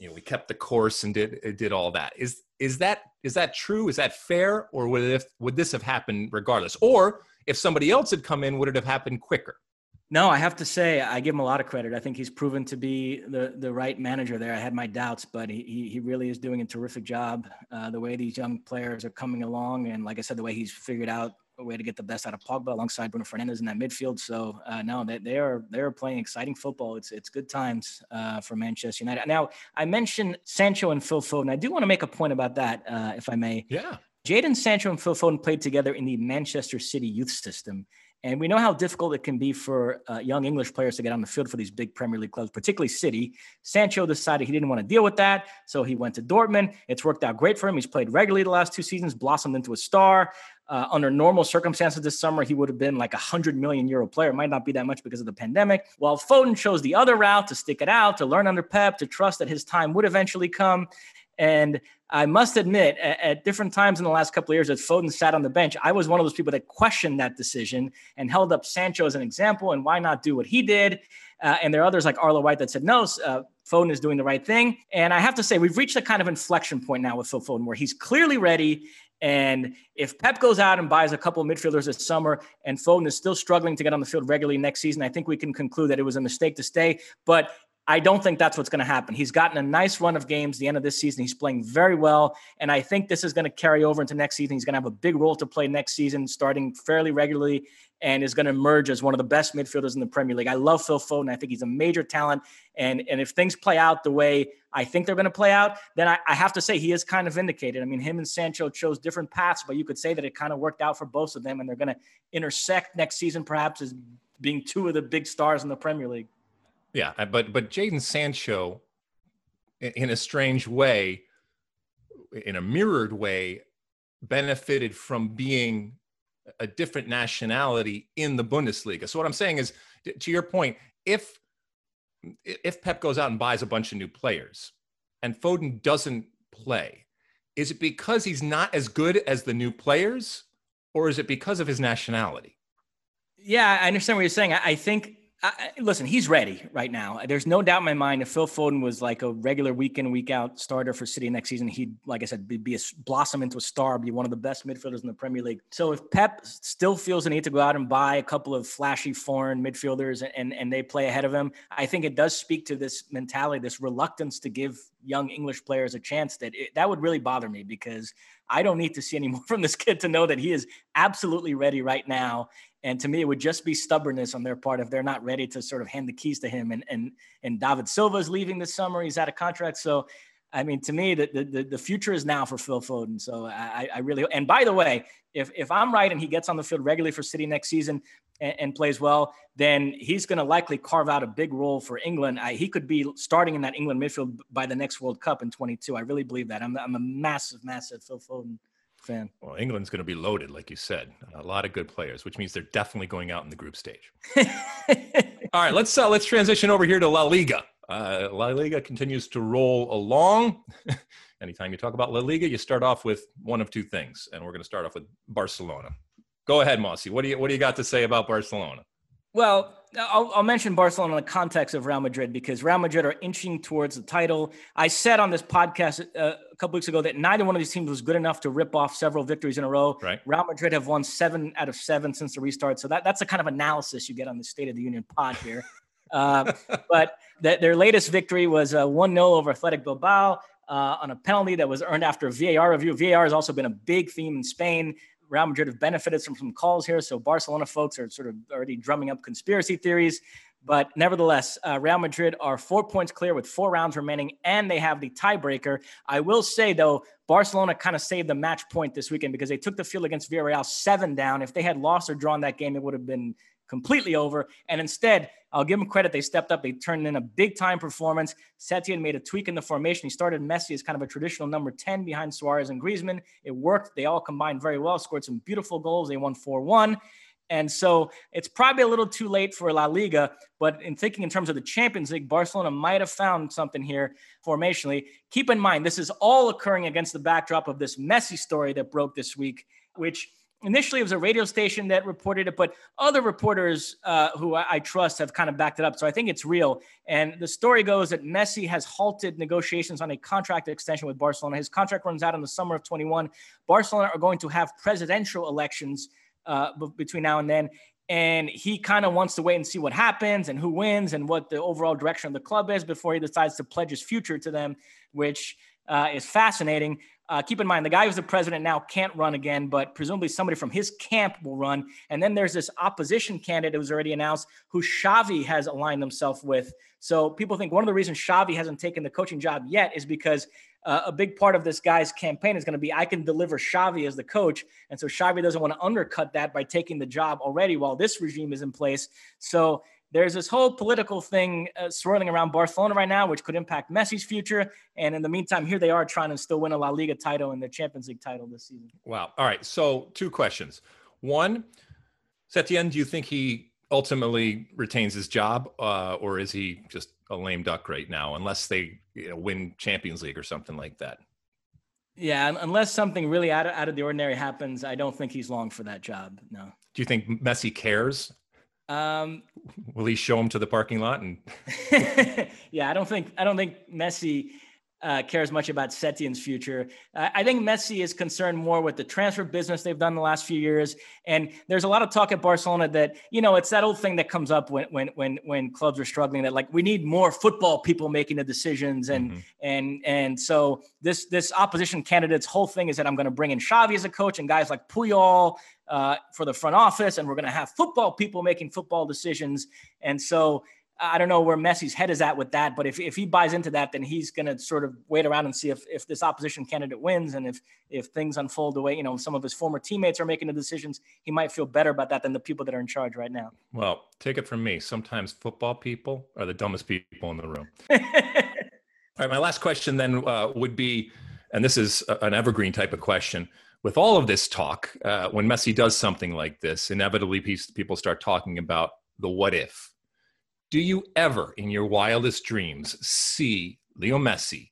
you know we kept the course and did did all that. Is is that is that true? Is that fair, or would if would this have happened regardless? Or if somebody else had come in, would it have happened quicker? No, I have to say I give him a lot of credit. I think he's proven to be the the right manager there. I had my doubts, but he he really is doing a terrific job. Uh, the way these young players are coming along, and like I said, the way he's figured out a way to get the best out of Pogba alongside Bruno Fernandes in that midfield. So uh, no, they, they are they are playing exciting football. It's it's good times uh, for Manchester United. Now I mentioned Sancho and Phil Foden. I do want to make a point about that, uh, if I may. Yeah. Jadon Sancho and Phil Foden played together in the Manchester City youth system. And we know how difficult it can be for uh, young English players to get on the field for these big Premier League clubs, particularly City. Sancho decided he didn't want to deal with that. So he went to Dortmund. It's worked out great for him. He's played regularly the last two seasons, blossomed into a star. Uh, under normal circumstances this summer, he would have been like a 100 million euro player. It might not be that much because of the pandemic. While Foden chose the other route to stick it out, to learn under Pep, to trust that his time would eventually come. And I must admit, at, at, different times in the last couple of years, as Foden sat on the bench, I was one of those people that questioned that decision and held up Sancho as an example. And why not do what he did? Uh, and there are others like Arlo White that said, no, uh, Foden is doing the right thing. And I have to say, we've reached a kind of inflection point now with Phil Foden where he's clearly ready and if Pep goes out and buys a couple midfielders this summer and Foden is still struggling to get on the field regularly next season, I think we can conclude that it was a mistake to stay. But I don't think that's what's going to happen. He's gotten a nice run of games the end of this season. He's playing very well. And I think this is going to carry over into next season. He's going to have a big role to play next season, starting fairly regularly, and is going to emerge as one of the best midfielders in the Premier League. I love Phil Foden. I think he's a major talent. And, and if things play out the way I think they're going to play out, then I, I have to say he is kind of vindicated. I mean, him and Sancho chose different paths, but you could say that it kind of worked out for both of them. And they're going to intersect next season, perhaps, as being two of the big stars in the Premier League. Yeah, uh, but but Jadon Sancho, in a strange way, in a mirrored way, benefited from being a different nationality in the Bundesliga. So what I'm saying is, to your point, if if Pep goes out and buys a bunch of new players, and Foden doesn't play, is it because he's not as good as the new players, or is it because of his nationality? Yeah, I understand what you're saying. I think I, listen, he's ready right now. There's no doubt in my mind if Phil Foden was like a regular week in, week out starter for City next season, he'd, like I said, be, be a blossom into a star, be one of the best midfielders in the Premier League. So if Pep still feels the need to go out and buy a couple of flashy foreign midfielders and, and they play ahead of him, I think it does speak to this mentality, this reluctance to give young English players a chance that it, that would really bother me because I don't need to see any more from this kid to know that he is absolutely ready right now. And to me, it would just be stubbornness on their part if they're not ready to sort of hand the keys to him. And and and David Silva is leaving this summer; he's out of contract. So, I mean, to me, the the, the future is now for Phil Foden. So I, I really. And by the way, if if I'm right and he gets on the field regularly for City next season and, and plays well, then he's going to likely carve out a big role for England. I, he could be starting in that England midfield by the next World Cup in 22. I really believe that. I'm I'm a massive, massive Phil Foden fan. Well, England's going to be loaded, like you said, a lot of good players, which means they're definitely going out in the group stage. All right, let's uh, let's transition over here to La Liga. Uh, La Liga continues to roll along. Anytime you talk about La Liga, you start off with one of two things, and we're going to start off with Barcelona. Go ahead, Mossy. What do you what do you got to say about Barcelona? Well, I'll, I'll, mention Barcelona in the context of Real Madrid because Real Madrid are inching towards the title. I said on this podcast uh, a couple weeks ago that neither one of these teams was good enough to rip off several victories in a row. Right. Real Madrid have won seven out of seven since the restart. So that, that's the kind of analysis you get on the State of the Union pod here. uh, but th- their latest victory was uh, 1 0 over Athletic Bilbao. Uh, on a penalty that was earned after a VAR review. VAR has also been a big theme in Spain. Real Madrid have benefited from some calls here. So Barcelona folks are sort of already drumming up conspiracy theories. But nevertheless, uh, Real Madrid are four points clear with four rounds remaining, and they have the tiebreaker. I will say, though, Barcelona kind of saved the match point this weekend because they took the field against Villarreal seven down. If they had lost or drawn that game, it would have been completely over. And instead, I'll give them credit. They stepped up. They turned in a big time performance. Setien made a tweak in the formation. He started Messi as kind of a traditional number 10 behind Suarez and Griezmann. It worked. They all combined very well, scored some beautiful goals. They won 4 1. And so it's probably a little too late for La Liga, but in thinking in terms of the Champions League, Barcelona might have found something here formationally. Keep in mind, this is all occurring against the backdrop of this Messi story that broke this week, which initially it was a radio station that reported it, but other reporters uh, who I, I, trust have kind of backed it up. So I think it's real. And the story goes that Messi has halted negotiations on a contract extension with Barcelona. His contract runs out in the summer of 21. Barcelona are going to have presidential elections uh, b- between now and then. And he kind of wants to wait and see what happens and who wins and what the overall direction of the club is before he decides to pledge his future to them, which uh, is fascinating. Uh, keep in mind, the guy who's the president now can't run again, but presumably somebody from his camp will run. And then there's this opposition candidate who's already announced who Xavi has aligned himself with. So people think one of the reasons Xavi hasn't taken the coaching job yet is because uh, a big part of this guy's campaign is going to be I can deliver Xavi as the coach. And so Xavi doesn't want to undercut that by taking the job already while this regime is in place. So there's this whole political thing uh, swirling around Barcelona right now, which could impact Messi's future. And in the meantime, here they are trying to still win a La Liga title and the Champions League title this season. Wow. All right. So, two questions. One, Setien, do you think he ultimately retains his job, uh, or is he just a lame duck right now, unless they you know, win Champions League or something like that? Yeah, unless something really out of, out of the ordinary happens, I don't think he's long for that job. No. Do you think Messi cares um, Will he show him to the parking lot? And yeah, I don't think I don't think Messi uh, cares much about Setien's future. Uh, I think Messi is concerned more with the transfer business they've done the last few years. And there's a lot of talk at Barcelona that you know it's that old thing that comes up when when when when clubs are struggling that like we need more football people making the decisions and mm-hmm. and and so this this opposition candidate's whole thing is that I'm going to bring in Xavi as a coach and guys like Puyol uh, for the front office, and we're going to have football people making football decisions. And so I don't know where Messi's head is at with that, but if, if he buys into that, then he's going to sort of wait around and see if, if this opposition candidate wins and if if things unfold the way you know some of his former teammates are making the decisions, he might feel better about that than the people that are in charge right now. Well, take it from me. Sometimes football people are the dumbest people in the room. All right, my last question then uh, would be, and this is an evergreen type of question with all of this talk, uh, when Messi does something like this, inevitably people start talking about the what if. Do you ever, in your wildest dreams, see Leo Messi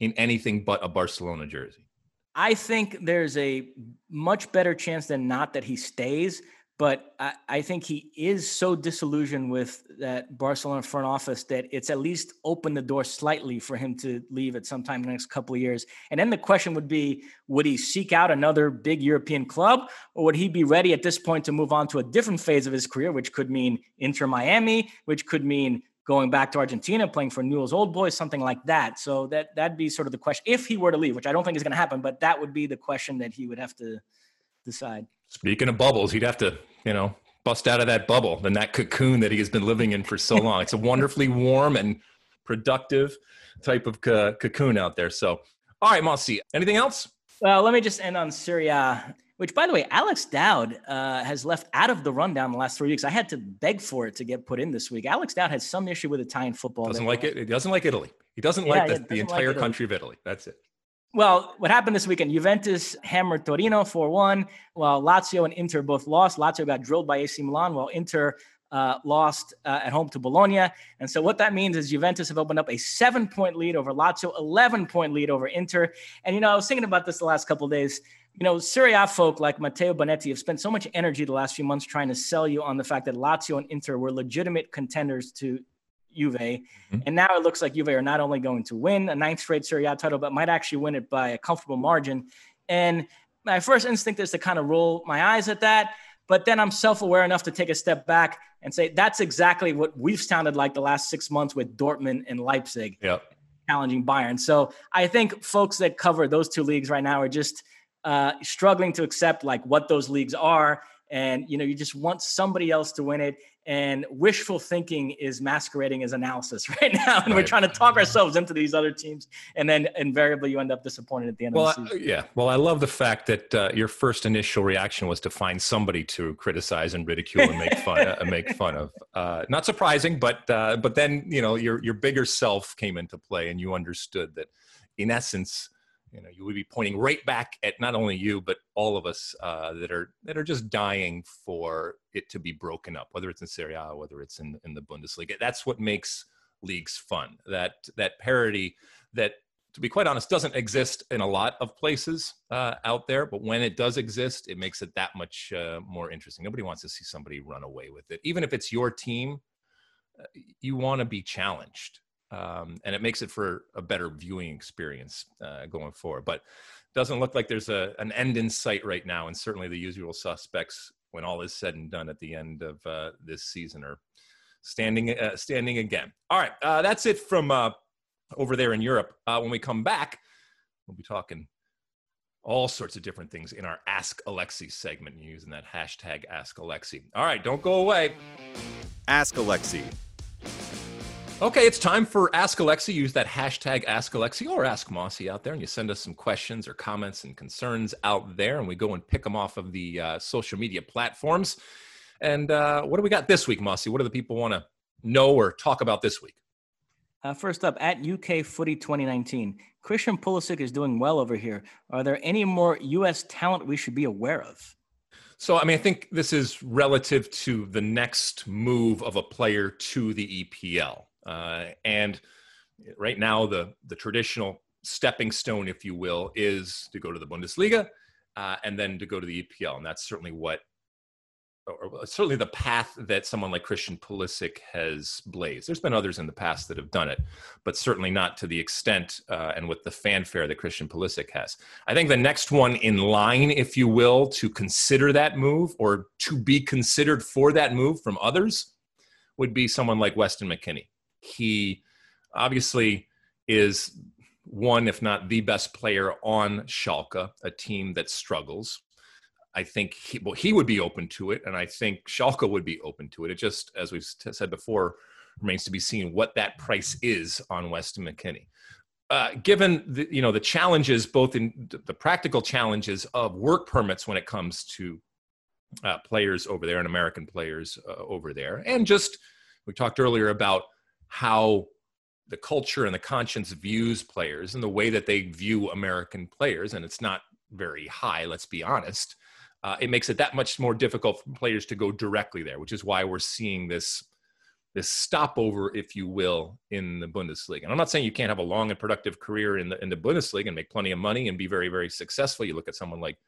in anything but a Barcelona jersey? I think there's a much better chance than not that he stays but I, I, think he is so disillusioned with that Barcelona front office that it's at least opened the door slightly for him to leave at some time in the next couple of years. And then the question would be would he seek out another big European club, or would he be ready at this point to move on to a different phase of his career, which could mean Inter Miami, which could mean going back to Argentina, playing for Newell's Old Boys, something like that. So that that'd be sort of the question if he were to leave, which I don't think is going to happen, but that would be the question that he would have to decide. Speaking of bubbles, he'd have to, you know, bust out of that bubble, then that cocoon that he has been living in for so long. it's a wonderfully warm and productive type of cocoon out there. So, all right, Mossy, anything else? Well, let me just end on Serie A, which by the way, Alex Dowd uh, has left out of the rundown the last three weeks. I had to beg for it to get put in this week. Alex Dowd has some issue with Italian football. Doesn't like it. He doesn't like Italy. He doesn't yeah, like the, doesn't the entire like country of Italy. That's it. Well, what happened this weekend? Juventus hammered Torino 4 1, while Lazio and Inter both lost. Lazio got drilled by AC Milan, while Inter uh, lost uh, at home to Bologna. And so, what that means is Juventus have opened up a seven point lead over Lazio, 11 point lead over Inter. And, you know, I was thinking about this the last couple days you know, Serie A folk like Matteo Bonetti have spent so much energy the last few months trying to sell you on the fact that Lazio and Inter were legitimate contenders to Juve. Mm-hmm. And now it looks like Juve are not only going to win a ninth straight Serie A title, but might actually win it by a comfortable margin. And my first instinct is to kind of roll my eyes at that. But then I'm self aware enough to take a step back and say that's exactly what we've sounded like the last six months with Dortmund and Leipzig yep. challenging Bayern. So I think folks that cover those two leagues right now are just – uh, struggling to accept like what those leagues are and you know you just want somebody else to win it and wishful thinking is masquerading as analysis right now and right. we're trying to talk ourselves into these other teams and then invariably you end up disappointed at the end well, of the season. I, yeah. Well i love the fact that uh, your first initial reaction was to find somebody to criticize and ridicule and make fun uh, make fun of. Uh, not surprising but uh, but then you know your your bigger self came into play and you understood that in essence you know you would be pointing right back at not only you but all of us uh, that are that are just dying for it to be broken up whether it's in Serie A whether it's in in the Bundesliga. That's what makes leagues fun. That that parity that to be quite honest doesn't exist in a lot of places uh, out there but when it does exist it makes it that much uh, more interesting. Nobody wants to see somebody run away with it. Even if it's your team uh, you want to be challenged um, and it makes it for a better viewing experience uh, going forward. But doesn't look like there's a an end in sight right now, and certainly the usual suspects, when all is said and done at the end of uh, this season, are standing uh, standing again. All right, uh, that's it from uh, over there in Europe. Uh, when we come back, we'll be talking all sorts of different things in our Ask Alexi segment using that hashtag Ask Alexi. All right, don't go away. Ask Alexi Okay, it's time for Ask Alexi. Use that hashtag Ask Alexi or Ask Mossy out there, and you send us some questions or comments and concerns out there, and we go and pick them off of the uh, social media platforms. And uh, what do we got this week, Mossy? What do the people want to know or talk about this week? Uh, first up, at UK Footy 2019, Christian Pulisic is doing well over here. Are there any more U.S. talent we should be aware of? So, I mean, I think this is relative to the next move of a player to the EPL. Uh, and right now, the the traditional stepping stone, if you will, is to go to the Bundesliga uh, and then to go to the EPL, and that's certainly what, or certainly the path that someone like Christian Pulisic has blazed. There's been others in the past that have done it, but certainly not to the extent uh, and with the fanfare that Christian Pulisic has. I think the next one in line, if you will, to consider that move or to be considered for that move from others would be someone like Weston McKennie. He obviously is one, if not the best player on Schalke, a team that struggles. I think he, well, he would be open to it, and I think Schalke would be open to it. It just, as we've said before, remains to be seen what that price is on Weston McKennie. Uh, given the you know the challenges, both in the practical challenges of work permits when it comes to uh, players over there and American players uh, over there, and just we talked earlier about how the culture and the conscience views players and the way that they view American players, and it's not very high, let's be honest. Uh, it makes it that much more difficult for players to go directly there, which is why we're seeing this this stopover, if you will, in the Bundesliga. And I'm not saying you can't have a long and productive career in the in the Bundesliga and make plenty of money and be very very successful. You look at someone like,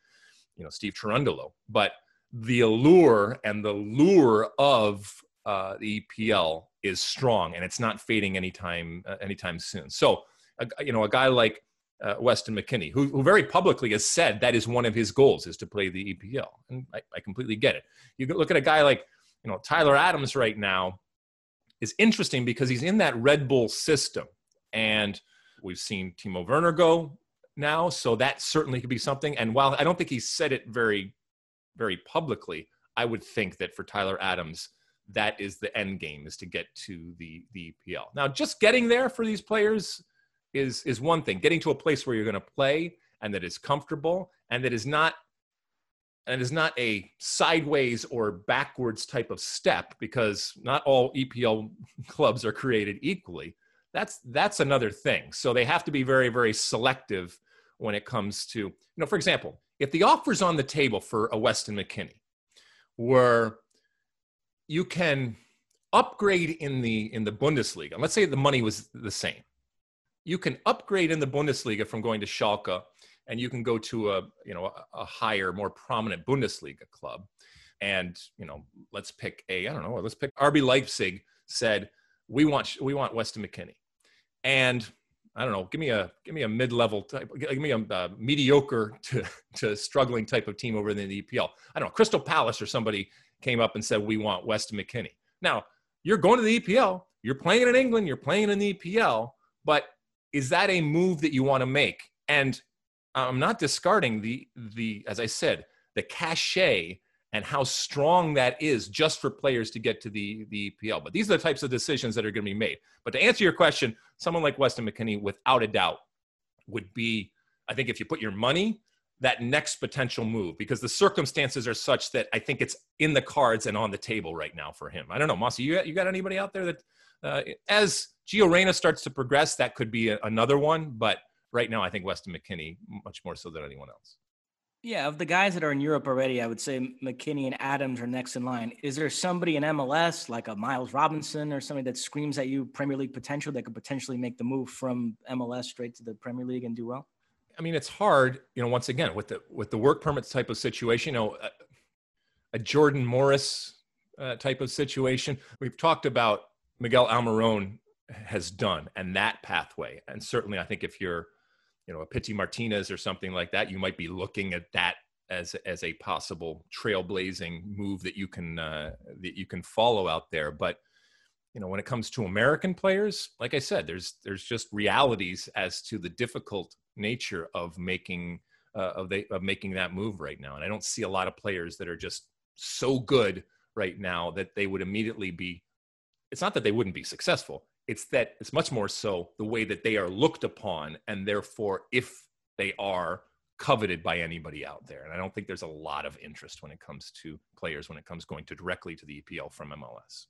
you know, Steve Cherundolo, but the allure and the lure of uh, the EPL is strong and it's not fading anytime uh, anytime soon. So, uh, you know, a guy like uh, Weston McKennie, who, who, very publicly has said that is one of his goals is to play the EPL, and I, I completely get it. You look at a guy like you know Tyler Adams right now. is interesting because he's in that Red Bull system. And we've seen Timo Werner go now, so that certainly could be something. And while I don't think he said it very, very publicly, I would think that for Tyler Adams, that is the end game is to get to the the EPL. Now, just getting there for these players is is one thing. Getting to a place where you're going to play and that is comfortable and that is not and is not a sideways or backwards type of step because not all EPL clubs are created equally. That's that's another thing. So they have to be very very selective when it comes to you know for example, if the offers on the table for a Weston McKennie were you can upgrade in the in the Bundesliga. Let's say the money was the same. You can upgrade in the Bundesliga from going to Schalke and you can go to a you know a, higher, more prominent Bundesliga club. And you know, let's pick a I don't know, let's pick RB Leipzig said we want we want Weston McKennie, and I don't know, give me a give me a mid level type, give me a mediocre to to struggling type of team over in the EPL. I don't know, Crystal Palace or somebody came up and said we want Weston McKennie. Now you're going to the EPL, you're playing in England, you're playing in the EPL, but is that a move that you want to make? And I'm not discarding the the as I said the cachet and how strong that is just for players to get to the the EPL. But these are the types of decisions that are going to be made. But to answer your question, someone like Weston McKennie, without a doubt, would be I think if you put your money that next potential move because the circumstances are such that I think it's in the cards and on the table right now for him. I don't know, Mossy, you you got anybody out there that uh, as Gio Reyna starts to progress, that could be a, another one, but right now, I think Weston McKennie much more so than anyone else. Yeah, of the guys that are in Europe already, I would say McKennie and Adams are next in line. Is there somebody in MLS like a Miles Robinson or somebody that screams at you Premier League potential that could potentially make the move from MLS straight to the Premier League and do well? I mean, it's hard, you know. Once again, with the with the work permits type of situation, you know, a, a Jordan Morris uh, type of situation. We've talked about Miguel Almiron has done and that pathway, and certainly, I think if you're you know a Pity Martinez or something like that, you might be looking at that as as a possible trailblazing move that you can uh, that you can follow out there. But you know, when it comes to American players, like I said, there's there's just realities as to the difficult nature of making uh, of the of making that move right now, and I don't see a lot of players that are just so good right now that they would immediately be. It's not that they wouldn't be successful. It's that it's much more so the way that they are looked upon and therefore if they are coveted by anybody out there. And i don't think there's a lot of interest when it comes to players when it comes going to directly to the epl from mls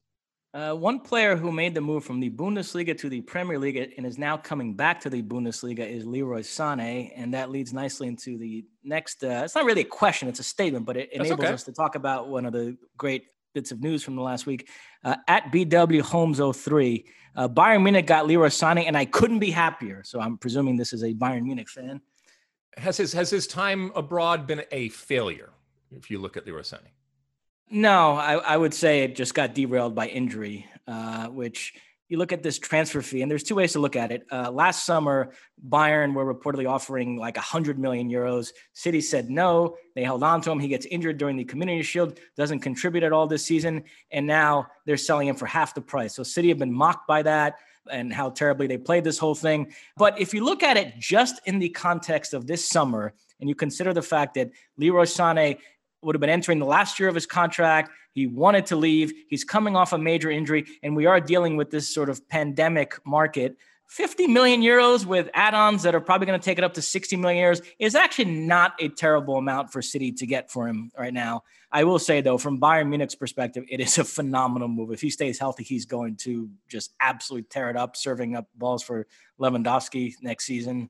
uh, one player who made the move from the Bundesliga to the Premier League and is now coming back to the Bundesliga is Leroy Sané, and that leads nicely into the next. Uh, it's not really a question; it's a statement, but it enables okay. us to talk about one of the great bits of news from the last week. Uh, at BW Holmes 03, uh, Bayern Munich got Leroy Sané, and I couldn't be happier. So I'm presuming this is a Bayern Munich fan. Has his has his time abroad been a failure? If you look at Leroy Sané, no, I, I would say it just got derailed by injury, uh, which you look at this transfer fee, and there's two ways to look at it. Uh, last summer, Bayern were reportedly offering like 100 million euros. City said no. They held on to him. He gets injured during the Community Shield, doesn't contribute at all this season, and now they're selling him for half the price. So City have been mocked by that and how terribly they played this whole thing. But if you look at it just in the context of this summer, and you consider the fact that Leroy Sané would have been entering the last year of his contract. He wanted to leave. He's coming off a major injury, and we are dealing with this sort of pandemic market. 50 million euros with add-ons that are probably going to take it up to 60 million euros is actually not a terrible amount for City to get for him right now. I will say though, from Bayern Munich's perspective, it is a phenomenal move. If he stays healthy, he's going to just absolutely tear it up, serving up balls for Lewandowski next season.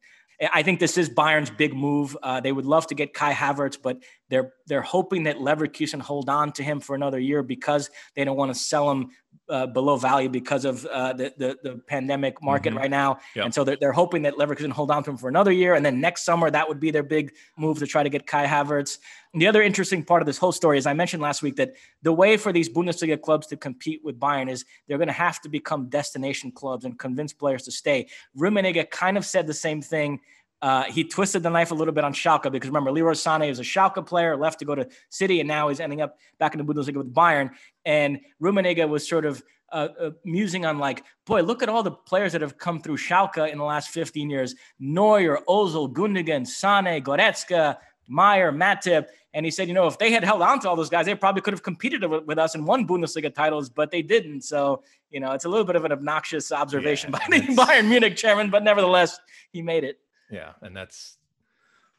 I think this is Bayern's big move. Uh, they would love to get Kai Havertz, but they're they're hoping that Leverkusen hold on to him for another year because they don't want to sell him uh, below value because of uh, the, the, the pandemic market mm-hmm. right now. Yep. And so they're, they're hoping that Leverkusen hold on to him for another year, and then next summer that would be their big move to try to get Kai Havertz. And the other interesting part of this whole story is I mentioned last week that the way for these Bundesliga clubs to compete with Bayern is they're going to have to become destination clubs and convince players to stay. Rummenigge kind of said the same thing uh, he twisted the knife a little bit on Schalke because remember, Leroy Sané is a Schalke player, left to go to City, and now he's ending up back in the Bundesliga with Bayern. And Rummenigge was sort of uh, uh, musing on like, boy, look at all the players that have come through Schalke in the last 15 years: Neuer, Ozil, Gundogan, Sane, Goretzka, Meyer, Matip. And he said, you know, if they had held on to all those guys, they probably could have competed with us and won Bundesliga titles, but they didn't. So, you know, it's a little bit of an obnoxious observation yeah, by the Bayern Munich chairman, but nevertheless, he made it. Yeah, and that's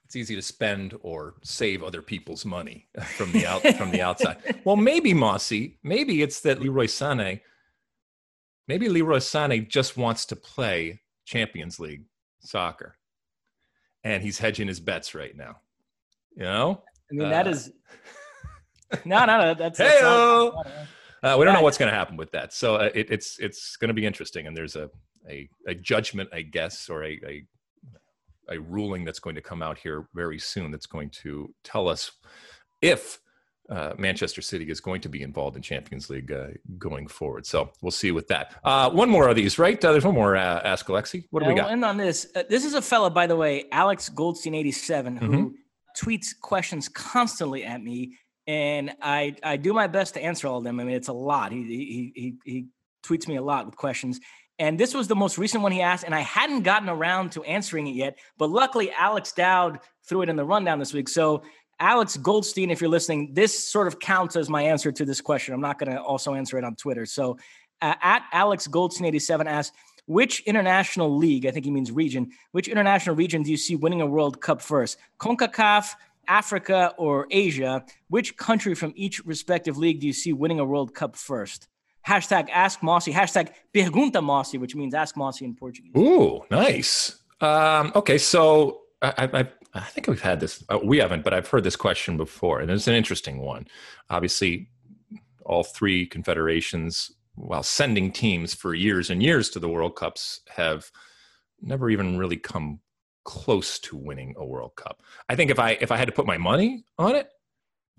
it's easy to spend or save other people's money from the out from the outside. Well, maybe Mossy, maybe it's that Leroy Sané, maybe Leroy Sané just wants to play Champions League soccer, and he's hedging his bets right now. You know, I mean that uh, is no, no, no. That's, that's not, uh, we don't know what's going to happen with that, so uh, it, it's it's going to be interesting, and there's a a, a judgment, I guess, or a, a a ruling that's going to come out here very soon that's going to tell us if uh, Manchester City is going to be involved in Champions League uh, going forward. So we'll see with that. Uh, one more of these, right? Uh, there's one more. Uh, ask Alexi. What do we got? We'll end on this. Uh, this is a fella, by the way, Alex Goldstein, 87, who mm-hmm. tweets questions constantly at me, and I I do my best to answer all of them. I mean, it's a lot. He he he he tweets me a lot with questions. And this was the most recent one he asked, and I hadn't gotten around to answering it yet. But luckily, Alex Dowd threw it in the rundown this week. So, Alex Goldstein, if you're listening, this sort of counts as my answer to this question. I'm not going to also answer it on Twitter. So, uh, at Alex Goldstein 87 asks, which international league, I think he means region, which international region do you see winning a World Cup first? CONCACAF, Africa, or Asia? Which country from each respective league do you see winning a World Cup first? Hashtag ask Mosse, hashtag pergunta Mosse, which means ask Mosse in Portuguese. Ooh, nice. Um, okay, so I, I, I, think we've had this, uh, we haven't, but I've heard this question before, and it's an interesting one. Obviously, all three confederations, while sending teams for years and years to the World Cups, have never even really come close to winning a World Cup. I think if I if I had to put my money on it,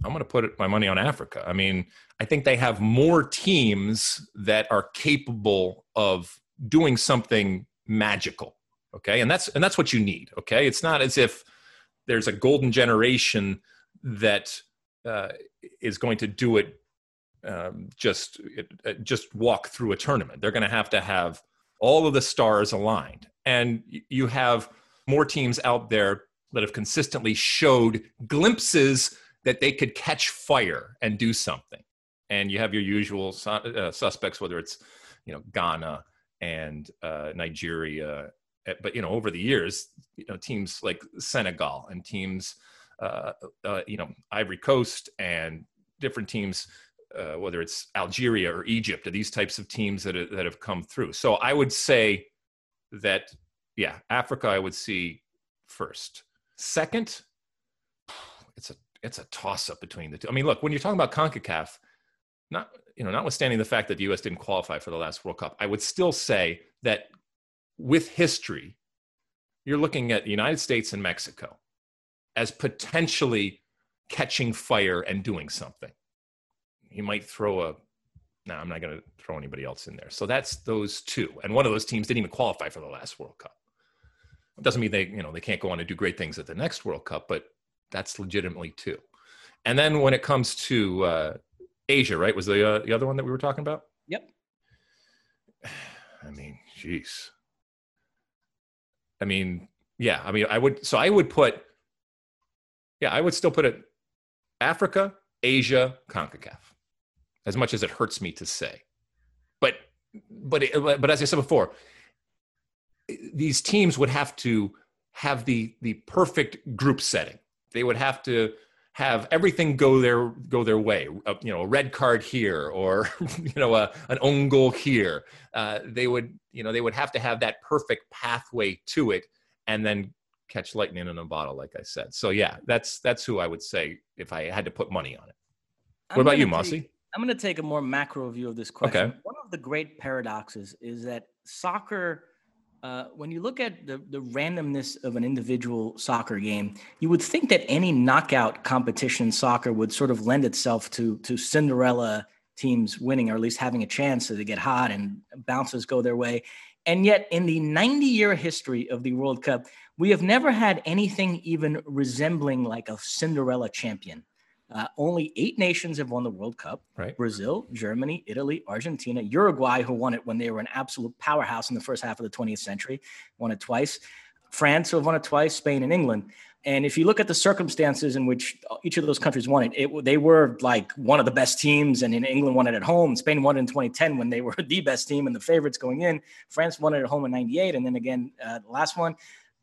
I'm going to put my money on Africa. I mean, I think they have more teams that are capable of doing something magical. Okay, and that's and that's what you need. Okay, it's not as if there's a golden generation that uh, is going to do it um, just uh, just walk through a tournament. They're going to have to have all of the stars aligned, and you have more teams out there that have consistently showed glimpses that they could catch fire and do something. And you have your usual su- uh, suspects, whether it's you know Ghana and uh, Nigeria, eh, but you know over the years, you know teams like Senegal and teams, uh, uh you know Ivory Coast and different teams, uh, whether it's Algeria or Egypt, or these types of teams that that have come through. So I would say that yeah, Africa I would see first. Second, it's a it's a toss up between the two. I mean, look, when you're talking about CONCACAF, not you know, notwithstanding the fact that the US didn't qualify for the last World Cup, I would still say that with history, you're looking at the United States and Mexico as potentially catching fire and doing something. He might throw a no, I'm not going to throw anybody else in there. So that's those two. And one of those teams didn't even qualify for the last World Cup. It doesn't mean they, you know, they can't go on and do great things at the next World Cup, but that's legitimately two. And then when it comes to uh, Asia, right, was the uh, the other one that we were talking about? Yep. I mean, jeez. I mean, yeah. I mean, I would. So I would put. Yeah, I would still put it Africa, Asia, Concacaf. As much as it hurts me to say, but but but as I said before, these teams would have to have the the perfect group setting they would have to have everything go their go their way. Uh, you know, a red card here, or you know, a, an own goal here. Uh, they would, you know, they would have to have that perfect pathway to it, and then catch lightning in a bottle, like I said. So yeah, that's that's who I would say if I had to put money on it. What I'm about you, Mosse? I'm going to take a more macro view of this question. Okay. One of the great paradoxes is that soccer uh, when you look at the, the randomness of an individual soccer game, you would think that any knockout competition soccer would sort of lend itself to to Cinderella teams winning, or at least having a chance to get hot and bounces go their way. And yet, in the 90 year history of the World Cup, we have never had anything even resembling like a Cinderella champion. Uh, only eight nations have won the World Cup right. Brazil, Germany, Italy, Argentina, Uruguay, who won it when they were an absolute powerhouse in the first half of the 20th century, won it twice. France, who have won it twice, Spain, and England. And if you look at the circumstances in which each of those countries won it, it, they were like one of the best teams. And in England won it at home. Spain won it in 2010 when they were the best team and the favorites going in. France won it at home in 98. And then again, uh, the last one.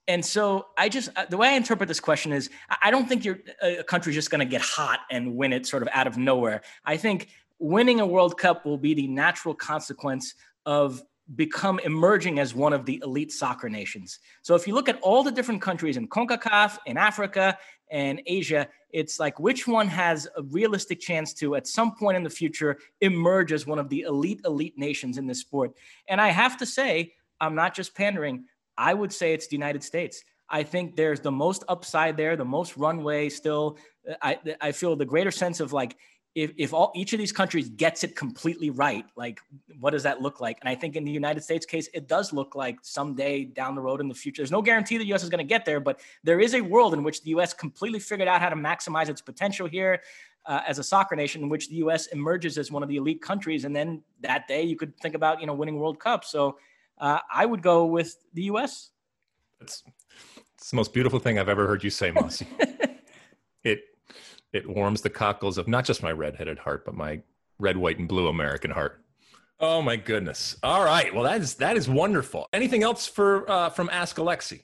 And so I just, uh, the way I interpret this question is I don't think you're, a country's just going to get hot and win it sort of out of nowhere. I think winning a World Cup will be the natural consequence of become emerging as one of the elite soccer nations. So if you look at all the different countries in CONCACAF, in Africa, and Asia, it's like which one has a realistic chance to, at some point in the future, emerge as one of the elite, elite nations in this sport. And I have to say, I'm not just pandering, I would say it's the United States. I think there's the most upside there, the most runway still. I, I feel the greater sense of like, if, if all each of these countries gets it completely right, like what does that look like? And I think in the United States case, it does look like someday down the road in the future. There's no guarantee the US is going to get there, but there is a world in which the US completely figured out how to maximize its potential here uh, as a soccer nation, in which the US emerges as one of the elite countries. And then that day you could think about, you know, winning World Cup. So uh, I would go with the US. It's, it's the most beautiful thing I've ever heard you say, Mosse. it it warms the cockles of not just my redheaded heart, but my red, white, and blue American heart. Oh my goodness! All right, well that is that is wonderful. Anything else for uh, from Ask Alexi?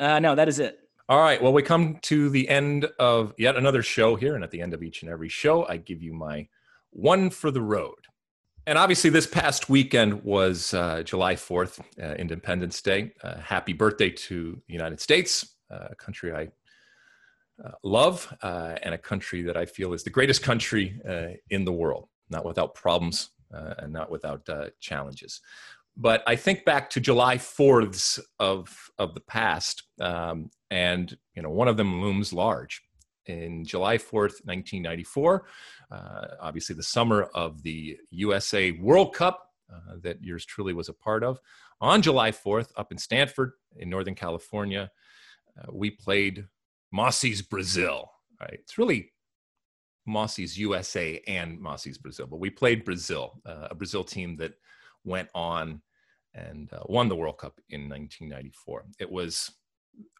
Uh, no, that is it. All right. Well, we come to the end of yet another show here, and at the end of each and every show, I give you my one for the road. And obviously, this past weekend was uh, July 4th, uh, Independence Day. Uh, happy birthday to the United States, uh, a country I uh, love uh, and a country that I feel is the greatest country in the world, not without problems and not without challenges. But I think back to July 4ths of, of the past, um, and you know one of them looms large. In July 4th, 1994, obviously the summer of the USA World Cup that yours truly was a part of, on July 4th, up in Stanford in Northern California, we played Mosse's Brazil. Right? It's really Mosse's USA and Mosse's Brazil, but we played Brazil, uh, a Brazil team that went on and uh, won the World Cup in 1994. It was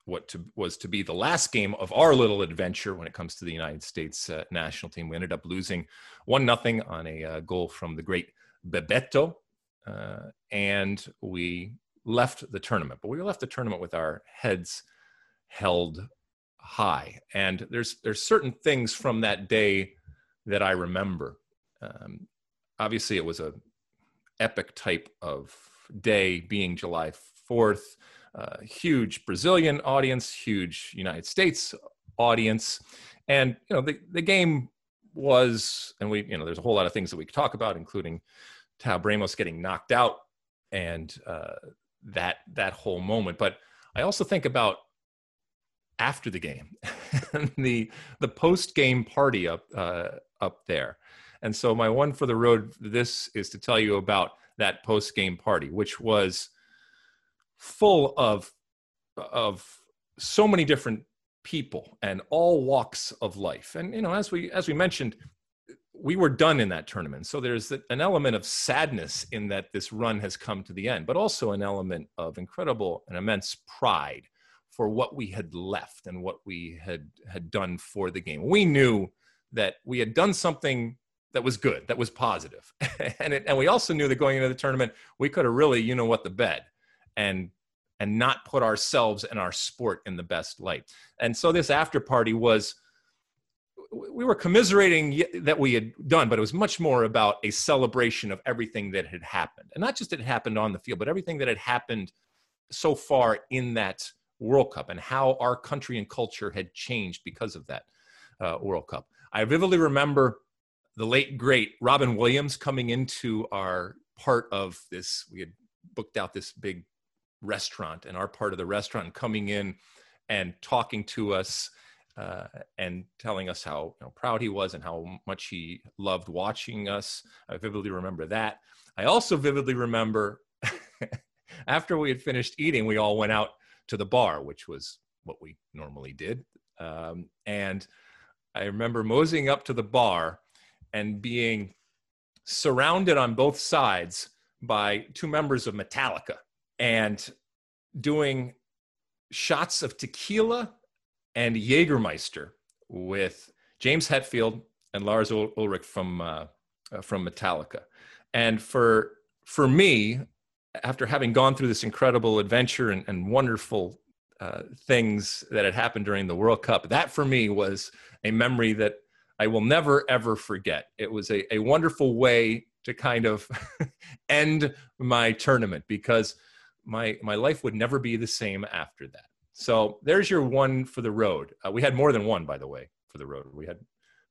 what to, was to be the last game of our little adventure when it comes to the United States uh, national team. We ended up losing one nothing on a uh, goal from the great Bebeto, uh, and we left the tournament. But we left the tournament with our heads held high. And there's there's certain things from that day that I remember. Um, obviously, it was a epic type of day, being July Fourth. Uh, huge Brazilian audience, huge United States audience, and you know the the game was, and we you know there's a whole lot of things that we could talk about, including Tab Ramos getting knocked out and uh, that that whole moment. But I also think about after the game, the the post game party up uh, up there. And so my one for the road this is to tell you about that post game party, which was full of of so many different people and all walks of life. And you know, as we as we mentioned, we were done in that tournament. So there's an element of sadness in that this run has come to the end, but also an element of incredible and immense pride for what we had left and what we had had done for the game. We knew that we had done something that was good, that was and it, and we also knew that going into the tournament, we could have really, you know what, the bed and and not put ourselves and our sport in the best light. And so this after party was we were commiserating that we had done, but it was much more about a celebration of everything that had happened. And not just it happened on the field, but everything that had happened so far in that World Cup and how our country and culture had changed because of that uh, World Cup. I vividly remember the late great Robin Williams coming into our part of this. We had booked out this big restaurant and our part of the restaurant coming in and talking to us uh, and telling us how you know, proud he was and how much he loved watching us. I vividly remember that. I also vividly remember after we had finished eating, we all went out to the bar, which was what we normally did. Um, and I remember moseying up to the bar and being surrounded on both sides by two members of Metallica and doing shots of tequila and Jägermeister with James Hetfield and Lars Ulrich from uh, uh, from Metallica. And for for me, after having gone through this incredible adventure and, and wonderful uh, things that had happened during the World Cup, that for me was a memory that I will never ever forget. It was a, a wonderful way to kind of end my tournament because my my life would never be the same after that. So there's your one for the road. Uh, we had more than one, by the way, for the road. We had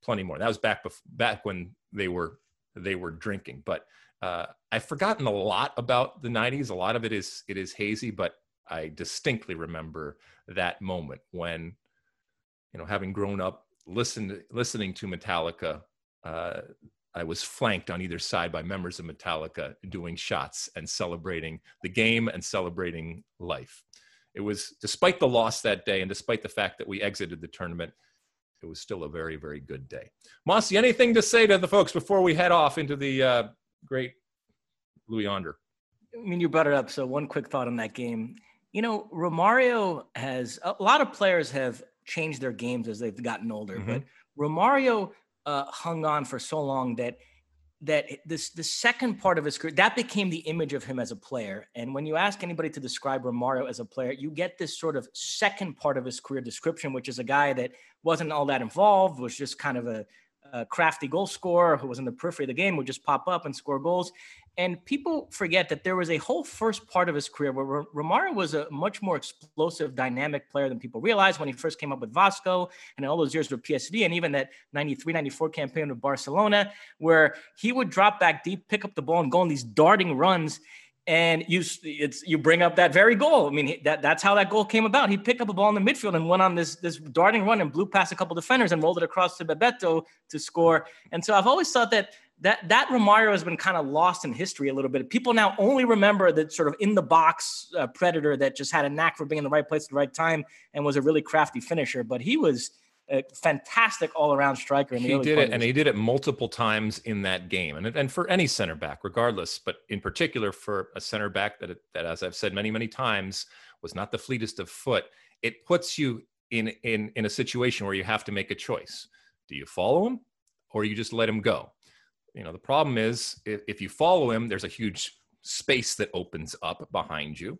plenty more. That was back bef- back when they were they were drinking. But uh, I've forgotten a lot about the '90s. A lot of it is it is hazy, but I distinctly remember that moment when, you know, having grown up listened listening to Metallica. Uh, I was flanked on either side by members of Metallica doing shots and celebrating the game and celebrating life. It was, despite the loss that day and despite the fact that we exited the tournament, it was still a very, very good day. Mosse, anything to say to the folks before we head off into the uh, great Louis Andre? I mean, you brought it up. So, one quick thought on that game. You know, Romario has a lot of players have changed their games as they've gotten older, mm-hmm. but Romario uh, hung on for so long that that this the second part of his career that became the image of him as a player. And when you ask anybody to describe romario as a player you get this sort of second part of his career description which is a guy that wasn't all that involved was just kind of a, a crafty goal scorer who was in the periphery of the game would just pop up and score goals and people forget that there was a whole first part of his career where Romario was a much more explosive, dynamic player than people realized when he first came up with Vasco and all those years with PSV and even that 93 94 campaign with Barcelona, where he would drop back deep, pick up the ball, and go on these darting runs. And you, it's you bring up that very goal. I mean, that that's how that goal came about. He picked up a ball in the midfield and went on this this darting run and blew past a couple defenders and rolled it across to Bebeto to score. And so I've always thought that that that Romario has been kind of lost in history a little bit. People now only remember that sort of in the box uh, predator that just had a knack for being in the right place at the right time and was a really crafty finisher. But he was a fantastic all around striker. he did it, and he did it multiple times in that game, and and for any center back, regardless, but in particular for a center back that that, as I've said many many times, was not the fleetest of foot. It puts you in in in a situation where you have to make a choice. Do you follow him, or you just let him go? you know the problem is if, if you follow him there's a huge space that opens up behind you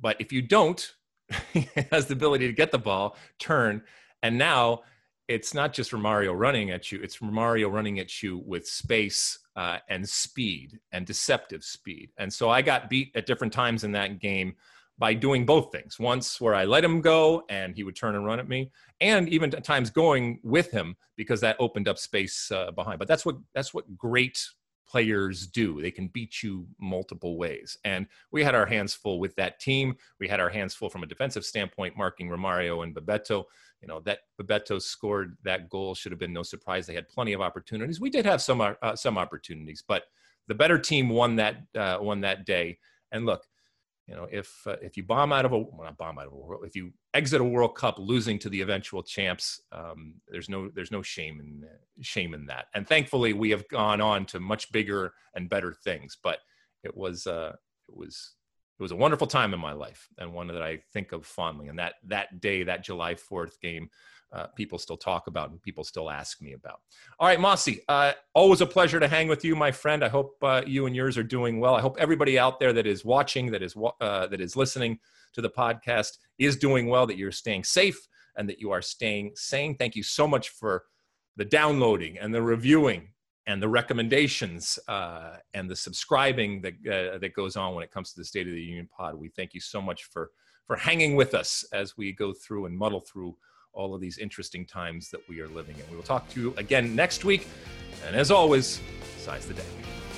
but if you don't he has the ability to get the ball turn and now it's not just Romario running at you it's Romario running at you with space uh, and speed and deceptive speed and so i got beat at different times in that game by doing both things. Once where I let him go and he would turn and run at me, and even at times going with him because that opened up space uh, behind. But that's what that's what great players do. They can beat you multiple ways. And we had our hands full with that team. We had our hands full from a defensive standpoint, marking Romario and Bebeto. You know that Bebeto scored that goal should have been no surprise. They had plenty of opportunities. We did have some uh, some opportunities, but the better team won that uh, won that day. And look, you know, if uh, if you bomb out of a well, not bomb out of a world, if you exit a World Cup losing to the eventual champs, um, there's no there's no shame in shame in that. And thankfully, we have gone on to much bigger and better things. But it was uh, it was it was a wonderful time in my life and one that I think of fondly. And that that day, that July Fourth game, uh, people still talk about and people still ask me about. All right, Mosse, uh, always a pleasure to hang with you, my friend. I hope uh, you and yours are doing well. I hope everybody out there that is watching, that is uh, that is listening to the podcast, is doing well. That you're staying safe and that you are staying sane. Thank you so much for the downloading and the reviewing and the recommendations uh, and the subscribing that uh, that goes on when it comes to the State of the Union Pod. We thank you so much for for hanging with us as we go through and muddle through all of these interesting times that we are living in. We will talk to you again next week. And as always, size the day.